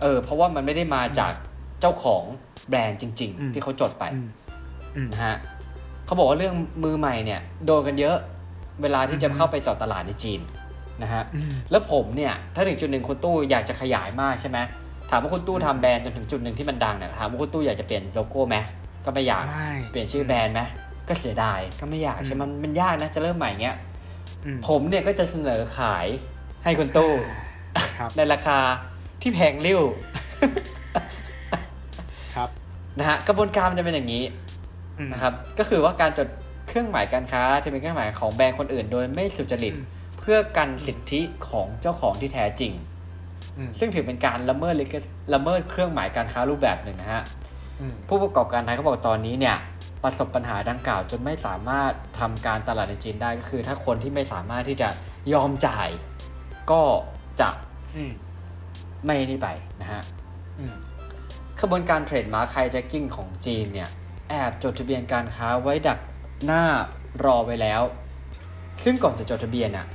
เออ เพราะว่ามันไม่ได้มาจากเจ้าของแบรนด์จริงอืมๆที่เขาจดไปอืมอืมนะฮะเขาบอกว่าเรื่องมือใหม่เนี่ย โดนกันเยอะ เวลาที่จะอืมเข้าไปเจอดตลาดในจีนนะฮะอืมแล้วผมเนี่ยถ้าถึงจุดหนึ่งคุณตู้อยากจะขยายมากใช่ไหมถามว่าคุณตู้ทำแบรนด์จนถึงจุดหนึ่งที่มันดังเนี่ยถามว่าคุณตู้อยากจะเปลี่ยนโลโก้ไหมก็ไม่อยากไม่เปลี่ยนชื่อแบรนด์ไหมก็เสียดายก็ไม่อยากใช่ไหมมันมันยากนะจะเริ่มใหม่เงี้ยอืมผมเนี่ยก็จะเสนอขายให้คุณตู้ครับในราคาที่แพงริ้วครับนะฮะกระบวนการมันจะเป็นอย่างนี้อืมนะครับ ก็คือว่าการจด เครื่องหมายการค้าที่เป็นเครื่องหมายของแบรนด์คนอื่น โดยไม่สุจริตอืมเพื่อกันสิทธิของเจ้าของที่แท้จริงอืมซึ่งถือเป็นการละเมิดลิขละเมิดเครื่องหมายการค้ารูปแบบหนึ่งนะฮะอืมผู้ประกอบการไทยเขาบอกตอนนี้เนี่ยประสบปัญหาดังกล่าวจนไม่สามารถทำการตลาดในจีนได้ก็คือ ถ้าคนที่ไม่สามารถที่จะยอมจ่าย ก็จะอืมไม่นี่ไปนะฮะอืมขบวนการเทรดมาร์คไฮแจ็คกิ้งของจีนเนี่ย แอบจดทะเบียนการค้าไว้ดัก หน้ารอไว้แล้ว ซึ่งก่อนจะจดทะเบียนอะ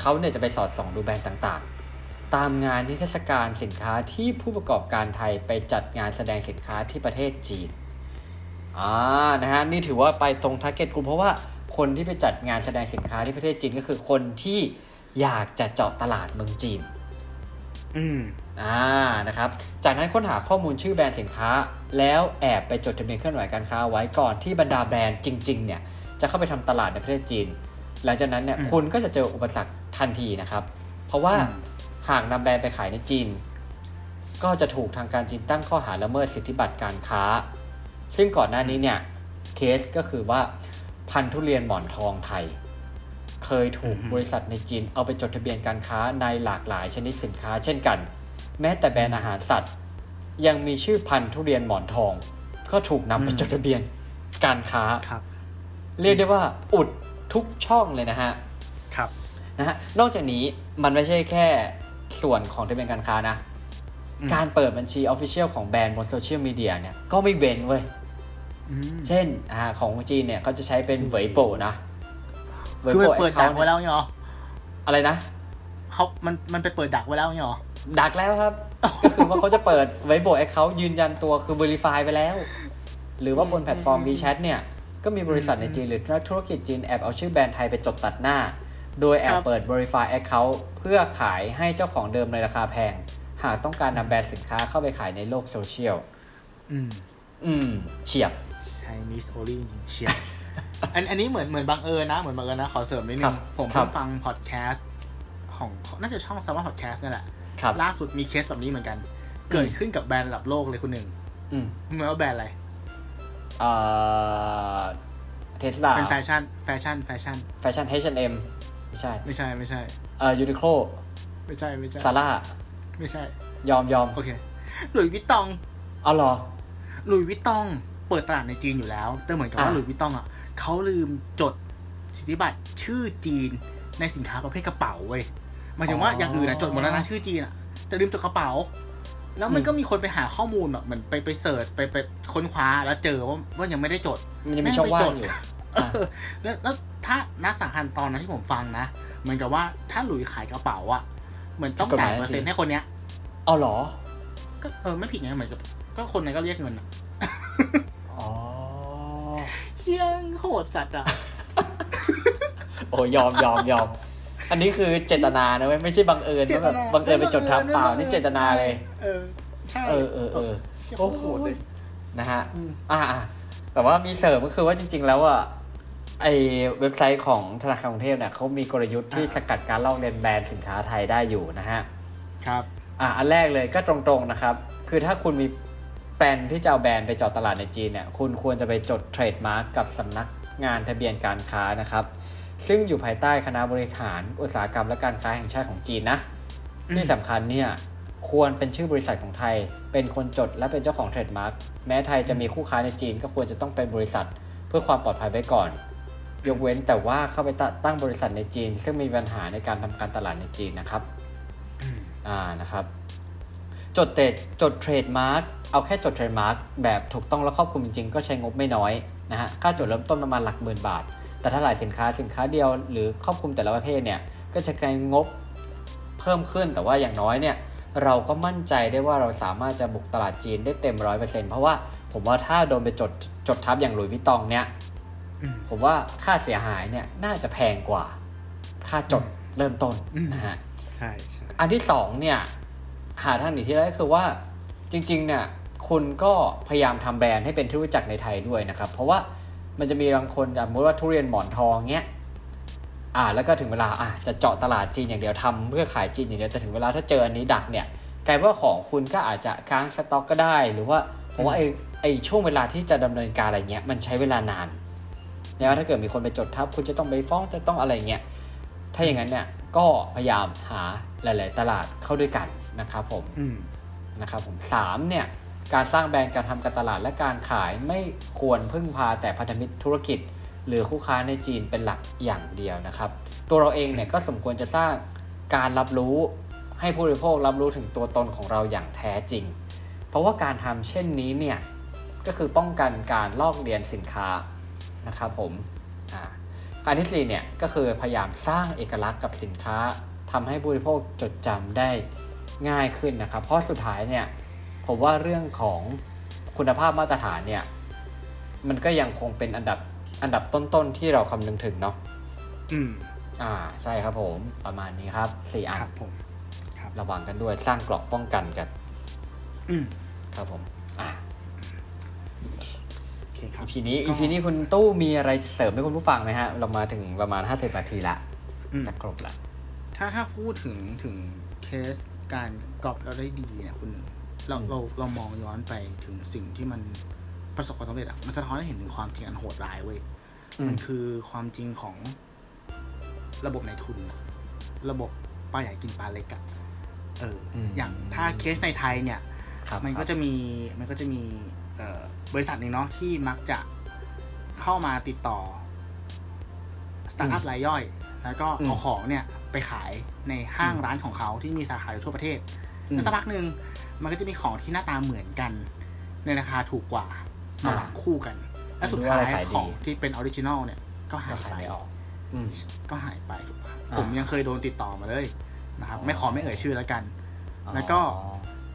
เขาเนี่ยจะไปสอดส่องดูแบรนด์ต่างๆ ตามงานนิทรรศการสินค้าที่ผู้ประกอบการไทยไปจัดงานแสดงสินค้าที่ประเทศจีนอ่านะฮะนี่ถือว่าไปตรงทาร์เก็ตกลุ่มเพราะว่าคนที่ไปจัดงานแสดงสินค้าที่ประเทศจีนก็คือคนที่อยากจะเจาะตลาดเมืองจีน อืมอ่านะครับ จากนั้นค้นหาข้อมูลชื่อแบรนด์สินค้า แล้วแอบไปจดทะเบียนเคลื่อนไหวการค้าไว้ก่อนที่บรรดาแบรนด์จริง ๆ เนี่ย จะเข้าไปทำตลาดในประเทศจีน หลังจากนั้นเนี่ยอืมคุณก็จะเจออุปสรรคทันทีนะครับ เพราะว่าอืมหากนำแบรนด์ไปขายในจีน ก็จะถูกทางการจีนตั้งข้อหาละเมิดสิทธิบัตรการค้า ซึ่งก่อนหน้านี้เนี่ยเคสก็คือว่าพันธุ์ทุเรียนหมอนทองไทย เคยถูกอือฮึบริษัทในจีนเอาไปจดทะเบียนการค้าในหลากหลายชนิดสินค้า เช่นกัน แม้แต่แบรนด์อาหารสัตว์ ยังมีชื่อพันธุ์ทุเรียนหมอนทอง ก็ถูกนำไปจดทะเบียนการค้าครับ เรียกได้ว่าอุดทุกช่องเลยนะฮะ ครับ นะฮะ นอกจากนี้มันไม่ใช่แค่ส่วนของทะเบียนการค้านะอืมการเปิดบัญชี Official ของแบรนด์บนโซเชียลมีเดียเนี่ยก็ไม่เว้นเว้ยอืมเช่นอ่าของจีนเนี่ยเขาจะใช้เป็นเวยปั๋วนะเวยคือปั๋วไปเปิดเขาดักไว้แล้วเนี่ยเหรอ อะไรนะเขามัน มันไปเปิดดักไว้แล้วเนี่ยเหรอ ดักแล้วครับก็คือว่าเขาจะเปิดไว้โบแอคเคายืนยันตัวคือ Verify ไปแล้ว หรือว่าบนแพลตฟอร์ม WeChat เนี่ย ก็มีบริษัทในจีนหรือนักธุรกิจจีนแอบเอาชื่อแบรนด์ไทยไปจดตัดหน้า โดยแอบครับเปิด Verify Account เพื่อขายให้เจ้าของเดิมในราคาแพง หากต้องการนำแบรนด์สินค้าเข้าไปขายในโลกโซเชียล อืม อืม เฉียบ Chinese only เชียร์อันอันนี้เหมือนเหมือนบังเอิญนะ เหมือนบังเอิญนะ ขอเสริมนิดนึครังบผมครัเพิ่บงฟังพอดแคสต์ของน่าจะช่อง s ซ m ม n พอดแคสต์นี่แหละครับล่าสุดมีเคสแบบนี้เหมือนกัน เกิดขึ้นกับแบรนด์ระดับโลกเลยคนหนึ่งอืมรู้ไหมว่าแบรนด์อะไร เอ่อเทสลาเป็นแฟชั่นแฟชั่นแฟชั่นแฟชั่น H&M ไม่ใช่ ไม่ใช่ไม่ใช่เอ่อยูนิโคลไม่ใช่ไม่ใช่ซาร่าไม่ใช่ ยอมยอมโอเคหลุยส์วิตตองเอาเหรอหลุยส์วิตตอง เปิดตลาดในจีนอยู่แล้ว แต่เหมือนกับว่าอะหลุยส์วิตตองอะเขาลืมจดสิทธิบัตรชื่อจีนในสินค้าประเภทกระเป๋าเว้ยหมายถึงว่าอย่างอื่นนะจดหมดแล้วนะชื่อจีนอะแต่ลืมจดกระเป๋า แล้วมันก็มีคนไปหาข้อมูลแบบเหมือนไปไปเสิร์ชไปไปค้นคว้าแล้วเจอว่าว่ายังไม่ได้จดมันยังมีช่องว่างอยู่เออแล้วแล้วถ้านักสังหารตอนนั้นที่ผมฟังนะเหมือนกับว่าถ้าหลุยขายกระเป๋าอะเหมือนต้องจ่ายกฎหมายเปอร์เซ็นต์ให้คนเนี้ยเอาเหรอ ก็เออไม่ผิดไงเหมือนกับ ก็คนนั้นก็เรียกเงินอะอ๋อเชี่ยโหดสัตว์อะโอ้ยอมยอมยอม อันนี้คือเจตนานะเว้ยไม่ใช่บังเอิญว่าแบบบังเอิญไปจดทับเปล่านี่เจตนาเลย เออใช่เออเออเออเชี่ยโอ้โคตรโหโหดเลยนะฮะอืมอ่าอ่าแต่ว่ามีเสริมก็คือว่าจริง ๆ แล้วอะไอเว็บไซต์ของธนาคารกรุงเทพเนี่ยเขามีกลยุทธ์ที่สกัดการลอกเลียนแบรนด์สินค้าไทยได้อยู่นะฮะครับอะอันแรกเลยก็ตรงๆนะครับ คือถ้าคุณมี plan ที่จะเอาแบรนด์ไปเจาะตลาดในจีนเนี่ย คุณควรจะไปจด trademark กับสำนักงานทะเบียนการค้านะครับ ซึ่งอยู่ภายใต้คณะบริหารอุตสาหกรรมและการค้าแห่งชาติของจีนนะอืมที่สำคัญเนี่ยควรเป็นชื่อบริษัทของไทย เป็นคนจดและเป็นเจ้าของเทรดมาร์กแม้ไทยจะมีคู่ค้าในจีนก็ควรจะต้องเป็นบริษัทเพื่อความปลอดภัยไว้ก่อน ยกเว้นแต่ว่าเข้าไปตั้งบริษัทในจีน ซึ่งมีปัญหาในการทำการตลาดในจีนนะครับอืมอ่านะครับ จดเตดจดเทรดมาร์กเอาแค่จดเทรดมาร์กแบบถูกต้องและครอบคลุมจริงๆ ก็ใช้งบไม่น้อยนะฮะค่าจดเริ่มต้นประมาณหลักหมื่นบาท แต่ถ้าหลายสินค้าสินค้าเดียวหรือครอบคลุมแต่ละประเภทเนี่ยก็จะใช้งบเพิ่มขึ้นแต่ว่าอย่างน้อยเนี่ยเราก็มั่นใจได้ว่าเราสามารถจะบุกตลาดจีนได้เต็มร้อยเปอร์เซ็นต์เพราะว่าผมว่าถ้าโดนไปจดจดทับอย่างหลุยส์วิตตองเนี่ยอืมผมว่าค่าเสียหายเนี่ยน่าจะแพงกว่า ค่าจดเริ่มต้นอืมนะฮะใช่ใช่อันที่สองเนี่ยหาทางหนีที่ได้ก็คือว่าจริงๆเนี่ยคุณก็พยายามทำแบรนด์ให้เป็นที่รู้จักในไทยด้วยนะครับ เพราะว่า มันจะมีบางคนสมมติว่าทุเรียนหมอนทองเงี้ยอ่าแล้วก็ถึงเวลาอะจะเจาะตลาดจีนอย่างเดียวทำเพื่อขายจีนอย่างเดียวแต่ถึงเวลาถ้าเจออันนี้ดักเนี่ยกลายว่าของคุณก็อาจจะค้างสต็อกก็ได้ หรือว่าเพราะว่าไอ้ไอ้ช่วงเวลาที่จะดำเนินการอะไรเงี้ยมันใช้เวลานานแล้วถ้าเกิดมีคนไปจดทับ คุณจะต้องไปฟ้องจะต้องอะไรเงี้ยถ้าอย่างนั้นเนี่ยก็พยายามหาหลาย ๆ ตลาดเข้าด้วยกันนะครับผมอืมนะครับผมสามเนี่ย การสร้างแบรนด์การทำการตลาดและการขายไม่ควรพึ่งพาแต่พันธมิตรธุรกิจ หรือคู่ค้าในจีนเป็นหลักอย่างเดียวนะครับ ตัวเราเองเนี่ยก็สมควรจะสร้างการรับรู้ให้ผู้บริโภครับรู้ถึงตัวตนของเราอย่างแท้จริง เพราะว่าการทำเช่นนี้เนี่ยก็คือป้องกันการลอกเลียนสินค้านะครับผมการที่สี่เนี่ยก็คือพยายามสร้างเอกลักษณ์กับสินค้าทำให้ผู้บริโภคจดจำได้ง่ายขึ้นนะครับ เพราะสุดท้ายเนี่ย ผมว่าเรื่องของคุณภาพมาตรฐานเนี่ย มันก็ยังคงเป็นอันดับอันดับต้นๆที่เราคำนึงถึงเนาะอืม อ่าใช่ครับผมประมาณนี้ครับสี่อันครับผมครับระวังกันด้วยสร้างกรอบป้องกันกัน อืมครับผมอ่าโอเคครับอีพีนี้ก็อีพีนี้คุณตู้มีอะไรเสริมให้คุณผู้ฟังไหมฮะ เรามาถึงประมาณ50นาทีละอืมจะครบละถ้าถ้าพูดถึงถึงเคสการกรอบเราได้ดีเนี่ยคุณหนึ่ง เราเราเรามองย้อนไปถึงสิ่งที่มันประสบความสำเร็จอะมันสะท้อนให้เห็นถึงความจริงอันโหดร้ายเว้ยอืมมันคือความจริงของระบบในทุนอะระบบปลาใหญ่กินปลาเล็กอะเอออมอย่างถ้าเคสในไทยเนี่ยครับมันก็จะมีมันก็จะมีเอ่อบริษัทหนึ่งเนาะที่มักจะเข้ามาติดต่อสตาร์ทอัพรายย่อย แล้วก็เอาของเนี่ยไปขายในห้างร้านของเขาที่มีสาขาอยู่ทั่วประเทศอืมแล้วสักพักหนึ่ง มันก็จะมีของที่หน้าตาเหมือนกัน ในราคาถูกกว่ามาหลังคู่กัน และสุดท้ายดูว่าอะไรขายดีของที่เป็น original เนี่ย ก็หาก็ยขายไปไม่ออกอืมก็หายไปถูกปะอ่าผมยังเคยโดนติดต่อมาเลยนะครับอ๋อไม่ขอไม่เอ่ยชื่อแล้วกัน แล้วก็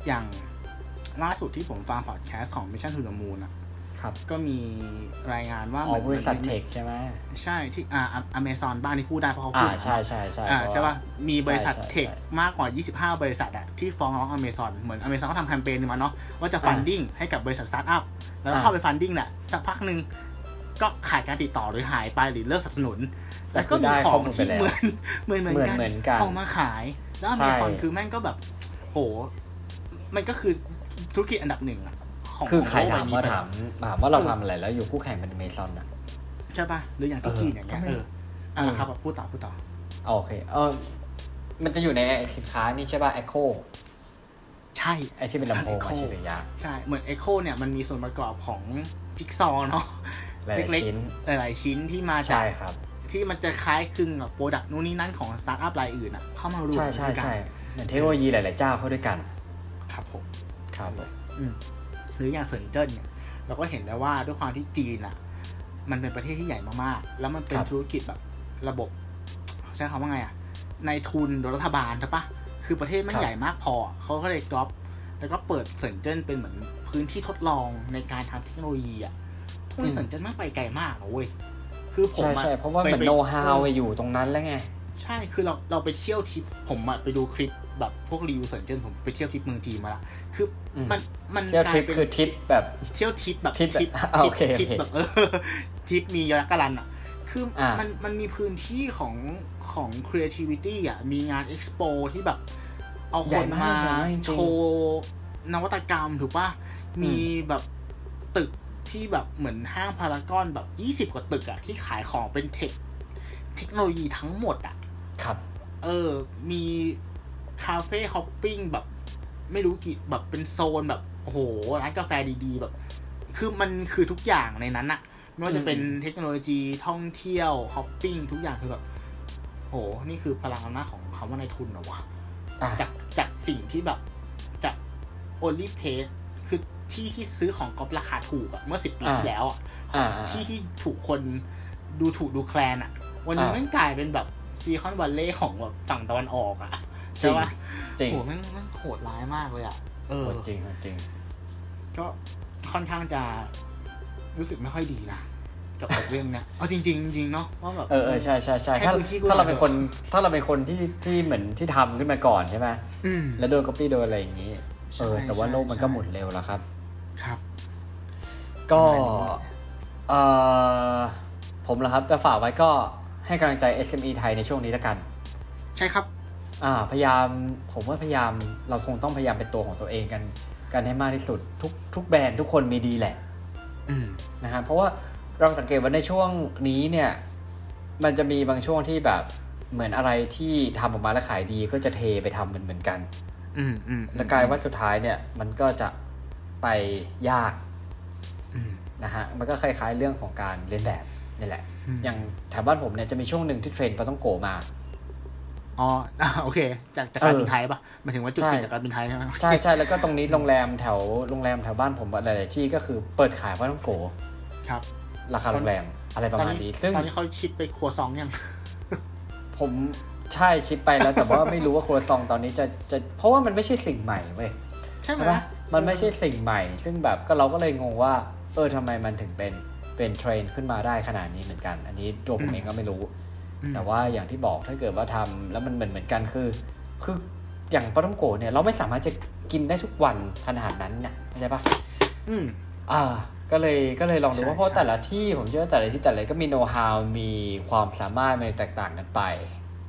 อย่างล่าสุดที่ผมฟังพอดแคสต์ของ Mission to the Moon อะ ครับก็มีรายงานว่าอ๋อบริษัทเหมือน tech ใช่ไหมใช่ที่อ่าอเมซอนบ้านที่พูดได้เพราะเขาอ่าพูดใช่ใช่ใช่อ่าเพราใช่ป่ะมีบริษัทใช่ใช่ tech ใช่มากกว่า 25 บริษัทอะที่ฟ้องร้องอเมซอนเหมือนอเมซอนก็ทำแคมเปญนึงมาเนาะว่าจะ funding ให้กับบริษัทสตาร์ทอัพแล้วก็อ่าเข้าไปฟันดิ้งแหละสักพักหนึ่งก็ขาดการติดต่อหรือหายไปหรือเลิกสนับสนุน แล้วก็มีของที่เหมือนเหมือนเหมือนกันเหมือนกันออกมาขาย แล้วอใช่เมซอนคือแม่งก็แบบ โห มันก็คือธุรกิจอันดับหนึ่งอะ ของคือของใครโลกใบถามนี้ว่าไปถามถามว่าเราทำอะไรแล้วอยู่คู่แข่งเป็นเมซอนอะใช่ป่ะหรืออย่างที่เออจีนอย่างเงี้ยก็ไม่เอออ่าครับพูดต่อพูดต่อโอเคเออมันจะอยู่ในสินค้านี่ใช่ป่ะ Echo ใช่ไอที่เป็นลำโพงใช่อะ Echo ใช่หรือยาใช่เหมือน Echo เนี่ยมันมีส่วนประกอบของจิ๊กซอว์เนาะหลายเล็กๆชิ้นๆหลายๆชิ้นที่มาจาใช่กครับที่มันจะคล้ายคลึงกับ product นู่นนี่นั่นของสตาร์ทอัพรายอื่นอะเข้ามารวมใช่กันใช่ด้วยกันใช่เหมือนเทคโนโลยีหลาย ๆ เจ้าเข้าด้วยกัน ครับผม ครับผมอืม หรืออย่างเซินเจิ้นเนี่ยเราก็เห็นได้ว่าด้วยความที่จีนอะมันเป็นประเทศที่ใหญ่มากๆ แล้วมันเป็นธุรกิจแบบระบบใช้คำว่าไงอะในทุนโดยรัฐบาลใช่ปะคือประเทศมันใหญ่มากพอเขาก็เลยก๊อปแล้วก็เปิดเซินเจิ้นเป็นเหมือนพื้นที่ทดลองในการทำเทคโนโลยีอะทุกคนเซินเจิ้นมากไปไกลมากนะเว้ยคือผมใช่อะใช่เพราะว่าไปเหมือนไปโน้ตฮาวอยู่ตรงนั้นแล้วไง ใช่คือเราเราไปเที่ยวทริปผมอะไปดูคลิป แบบพวกรีวิวเซิร์นเจนผมไปเที่ยวทริปเมืองจีนมาละคืออมมันมันเที่ยวทริปกลาป็นคือทริปแบบเที่ยวทริปแบบทริปแบบทริปอ่าโอเคทริปโอเคแบบเออทริปมียักษ์กรันอะ คืออามันมันมีพื้นที่ของของ creativity อะ มีงาน expo ที่แบบ เอาใหคญ่นมากมาใหญ่มากจริงๆโชว์นวัตกรรมถูกป่ะ มีแบบตึกที่แบบเหมือนห้างพารากอนแบบยี่สิบ20 กว่าตึกอะที่ขายของเป็นเทคเทคโนโลยีทั้งหมดอะครับ เออ มี คาเฟ่ฮอปปิ้งแบบ ไม่รู้กี่แบบเป็นโซนแบบโอ้โหร้านกาแฟดีๆแบบ คือมันคือทุกอย่างในนั้นอะไม่ว่าจะเป็นเทคโนโลยีท่องเที่ยวฮอปปิ้งทุกอย่างคือแบบโหนี่คือพลังอำนาจของคำว่าในทุนเหรอวะอ่าจากจากสิ่งที่แบบจาก only page คือที่ที่ซื้อของก๊อปราคาถูกอะเมื่อสิบปีที่แล้วอะอ่าอ่าที่ที่ถูกคนดูถูกดูแคลนอะวันนี้อ่าแม่งกลายเป็นแบบซีคอนวัลเล่ของแบบฝั่งตะวันออกอะ จริใช่งปะจริงโหแม่งแม่งโหดร้ายมากเลยอะเออโหจริงโหจริง ก็ค่อนข้างจะรู้สึกไม่ค่อยดีนะกับ กับเรื่องเนี้ยเอาจริงๆจริงๆเนาะว่าแบบ เออเออใช่ใช่ใช่ให้ถ้าพื้นที่กูถ้าเราหน่อยเป็นคนถ้าเราเป็นคนที่ที่เหมือนที่ทำขึ้นมาก่อนใช่ไหมอืม แล้วโดนก๊อปปี้โดนอะไรอย่างนี้ใช่เออแต่ว่าใช่โลกมันก็ใช่ หมุนเร็วแล้วครับ ครับ ก็ประมาณนี้เออผมเหรอครับจะฝากไว้ก็ให้กำลังใจ SME ไทยในช่วงนี้แล้วกัน ใช่ครับ อ่าพยายามผมว่าพยายามเราคงต้องพยายามเป็นตัวของตัวเองกันกันให้มากที่สุดทุกทุกแบรนด์ทุกคนมีดีแหละอืมนะฮะเพราะว่าเราสังเกตว่าในช่วงนี้เนี่ย มันจะมีบางช่วงที่แบบเหมือนอะไรที่ทำออกมาแล้วขายดีก็จะเทไปทำเหมือนเหมือนกัน อืมอืมแล้วกลายว่าสุดท้ายเนี่ย มันก็จะไปยากอืมนะฮะมันก็คล้ายๆเรื่องของการเรียนแบบนี่แหละอืมอย่างแถวบ้านผมเนี่ยจะมีช่วงหนึ่งที่เทรนด์ปลาต้องโกมา อ๋ออะโอเค จากจากการเออบินไทยปะหมายถึงว่าจุดใช่เปลี่ยนจากการบินไทยใช่ไหมใช่ใช่แล้วก็ตรงนี้โรงแรมแถวโรงแรมแถวบ้านผมหลายๆที่ก็คือเปิดขายปลาต้องโกครับ ราคาโรงแรมอะไรประตอนมาณนี้นี้ซึ่งตอนนี้เขาชิปไปครัวซองยังผมใช่ชิปไปแล้วแต่ว่าไม่รู้ว่าครัวซองตอนนี้จะจะเพราะว่ามันไม่ใช่สิ่งใหม่เว้ยใช่ไหมใช่ปะมันไม่ใช่สิ่งใหม่ ซึ่งแบบก็เราก็เลยงงว่า เออทำไมมันถึงเป็นเป็นเทรนด์ขึ้นมาได้ขนาดนี้เหมือนกัน อันนี้ตัวผมเองก็ไม่รู้อืม แต่ว่าอย่างที่บอกถ้าเกิดว่าทำแล้วมันเหมือนเหมือนกันคือ คืออย่างปลาท่องโกะเนี่ยเราไม่สามารถจะกินได้ทุกวันขนาดนั้นเนี่ยเข้าใจปะอืมอ่า ก็เลยก็เลยลองดูใช่ว่าเพราะใช่แต่ละที่ผมเชื่อว่าแต่ละที่แต่ละก็มีโน้ตฮาวมีความสามารถมันแตกต่างกันไป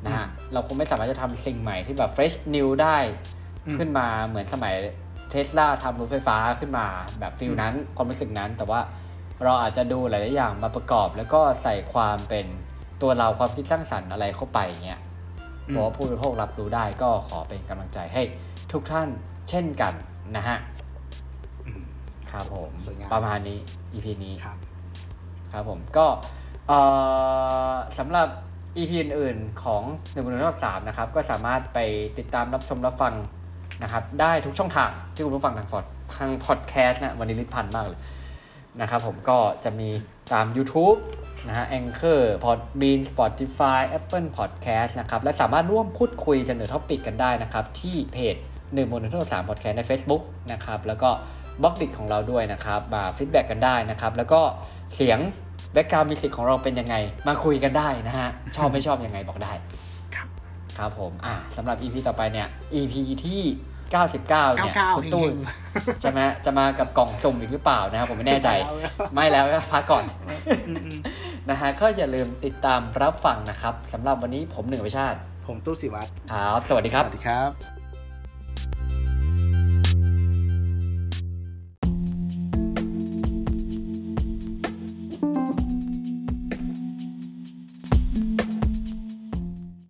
นะฮะเราคงไม่สามารถจะทำสิ่งใหม่ที่แบบ fresh new ได้อืมขึ้นมาเหมือนสมัยเทสลาทำรถไฟฟ้าขึ้นมาแบบฟิลนั้นความรู้สึกนั้น แต่ว่าเราอาจจะดูหลายๆอย่างมาประกอบ แล้วก็ใส่ความเป็น ตัวเราความคิดสร้างสรรค์อะไรเข้าไปเงี้ยอืมบอกว่าผู้บริโภครับรู้ได้ก็ขอเป็นกำลังใจให้ทุกท่านเช่นกันนะฮะอืมครับผมสวยงามประมาณนี้ EP นี้ครับครับผมก็เอ่อสำหรับ EP อื่นๆของหนึ่งบนหนึ่งรอบสามนะครับ ก็สามารถไปติดตามรับชมรับฟังนะครับ ได้ทุกช่องทางที่คุณผู้ฟังทางพอดทางพอดแคสต์นะวันนี้ลิ้นพันมากเลยนะครับผมก็จะมีตาม YouTube นะฮะ Anchor Podbean Spotify Apple Podcast นะครับ และสามารถร่วมพูดคุยเสนอ topic กันได้นะครับ ที่เพจหนึ่งบนหนึ่งรอบสามพอดแคสต์ใน Facebook นะครับ แล้วก็Blockdit ของเราด้วยนะครับ มา feedback กันได้นะครับ แล้วก็เสียง background music ของเราเป็นยังไง มาคุยกันได้นะฮะ ชอบไม่ชอบยังไงบอกได้ ครับ ครับผม อ่าสำหรับ EP ต่อไปเนี่ย EP ที่ 99เนี่ย99คุณตุ้นเฮงใช่ไหมจะมากับกล่องสุ่มอีกหรือเปล่านะครับผมไม่แน่ใจเอาแล้วไม่แล้วพักก่อนอืมอืมนะฮะก็อย่าลืมติดตามรับฟังนะครับสำหรับวันนี้ผมหนึ่งวิชาติ ผมตู้สิวัตรครับ สวัสดีคสรับวัสดีครับ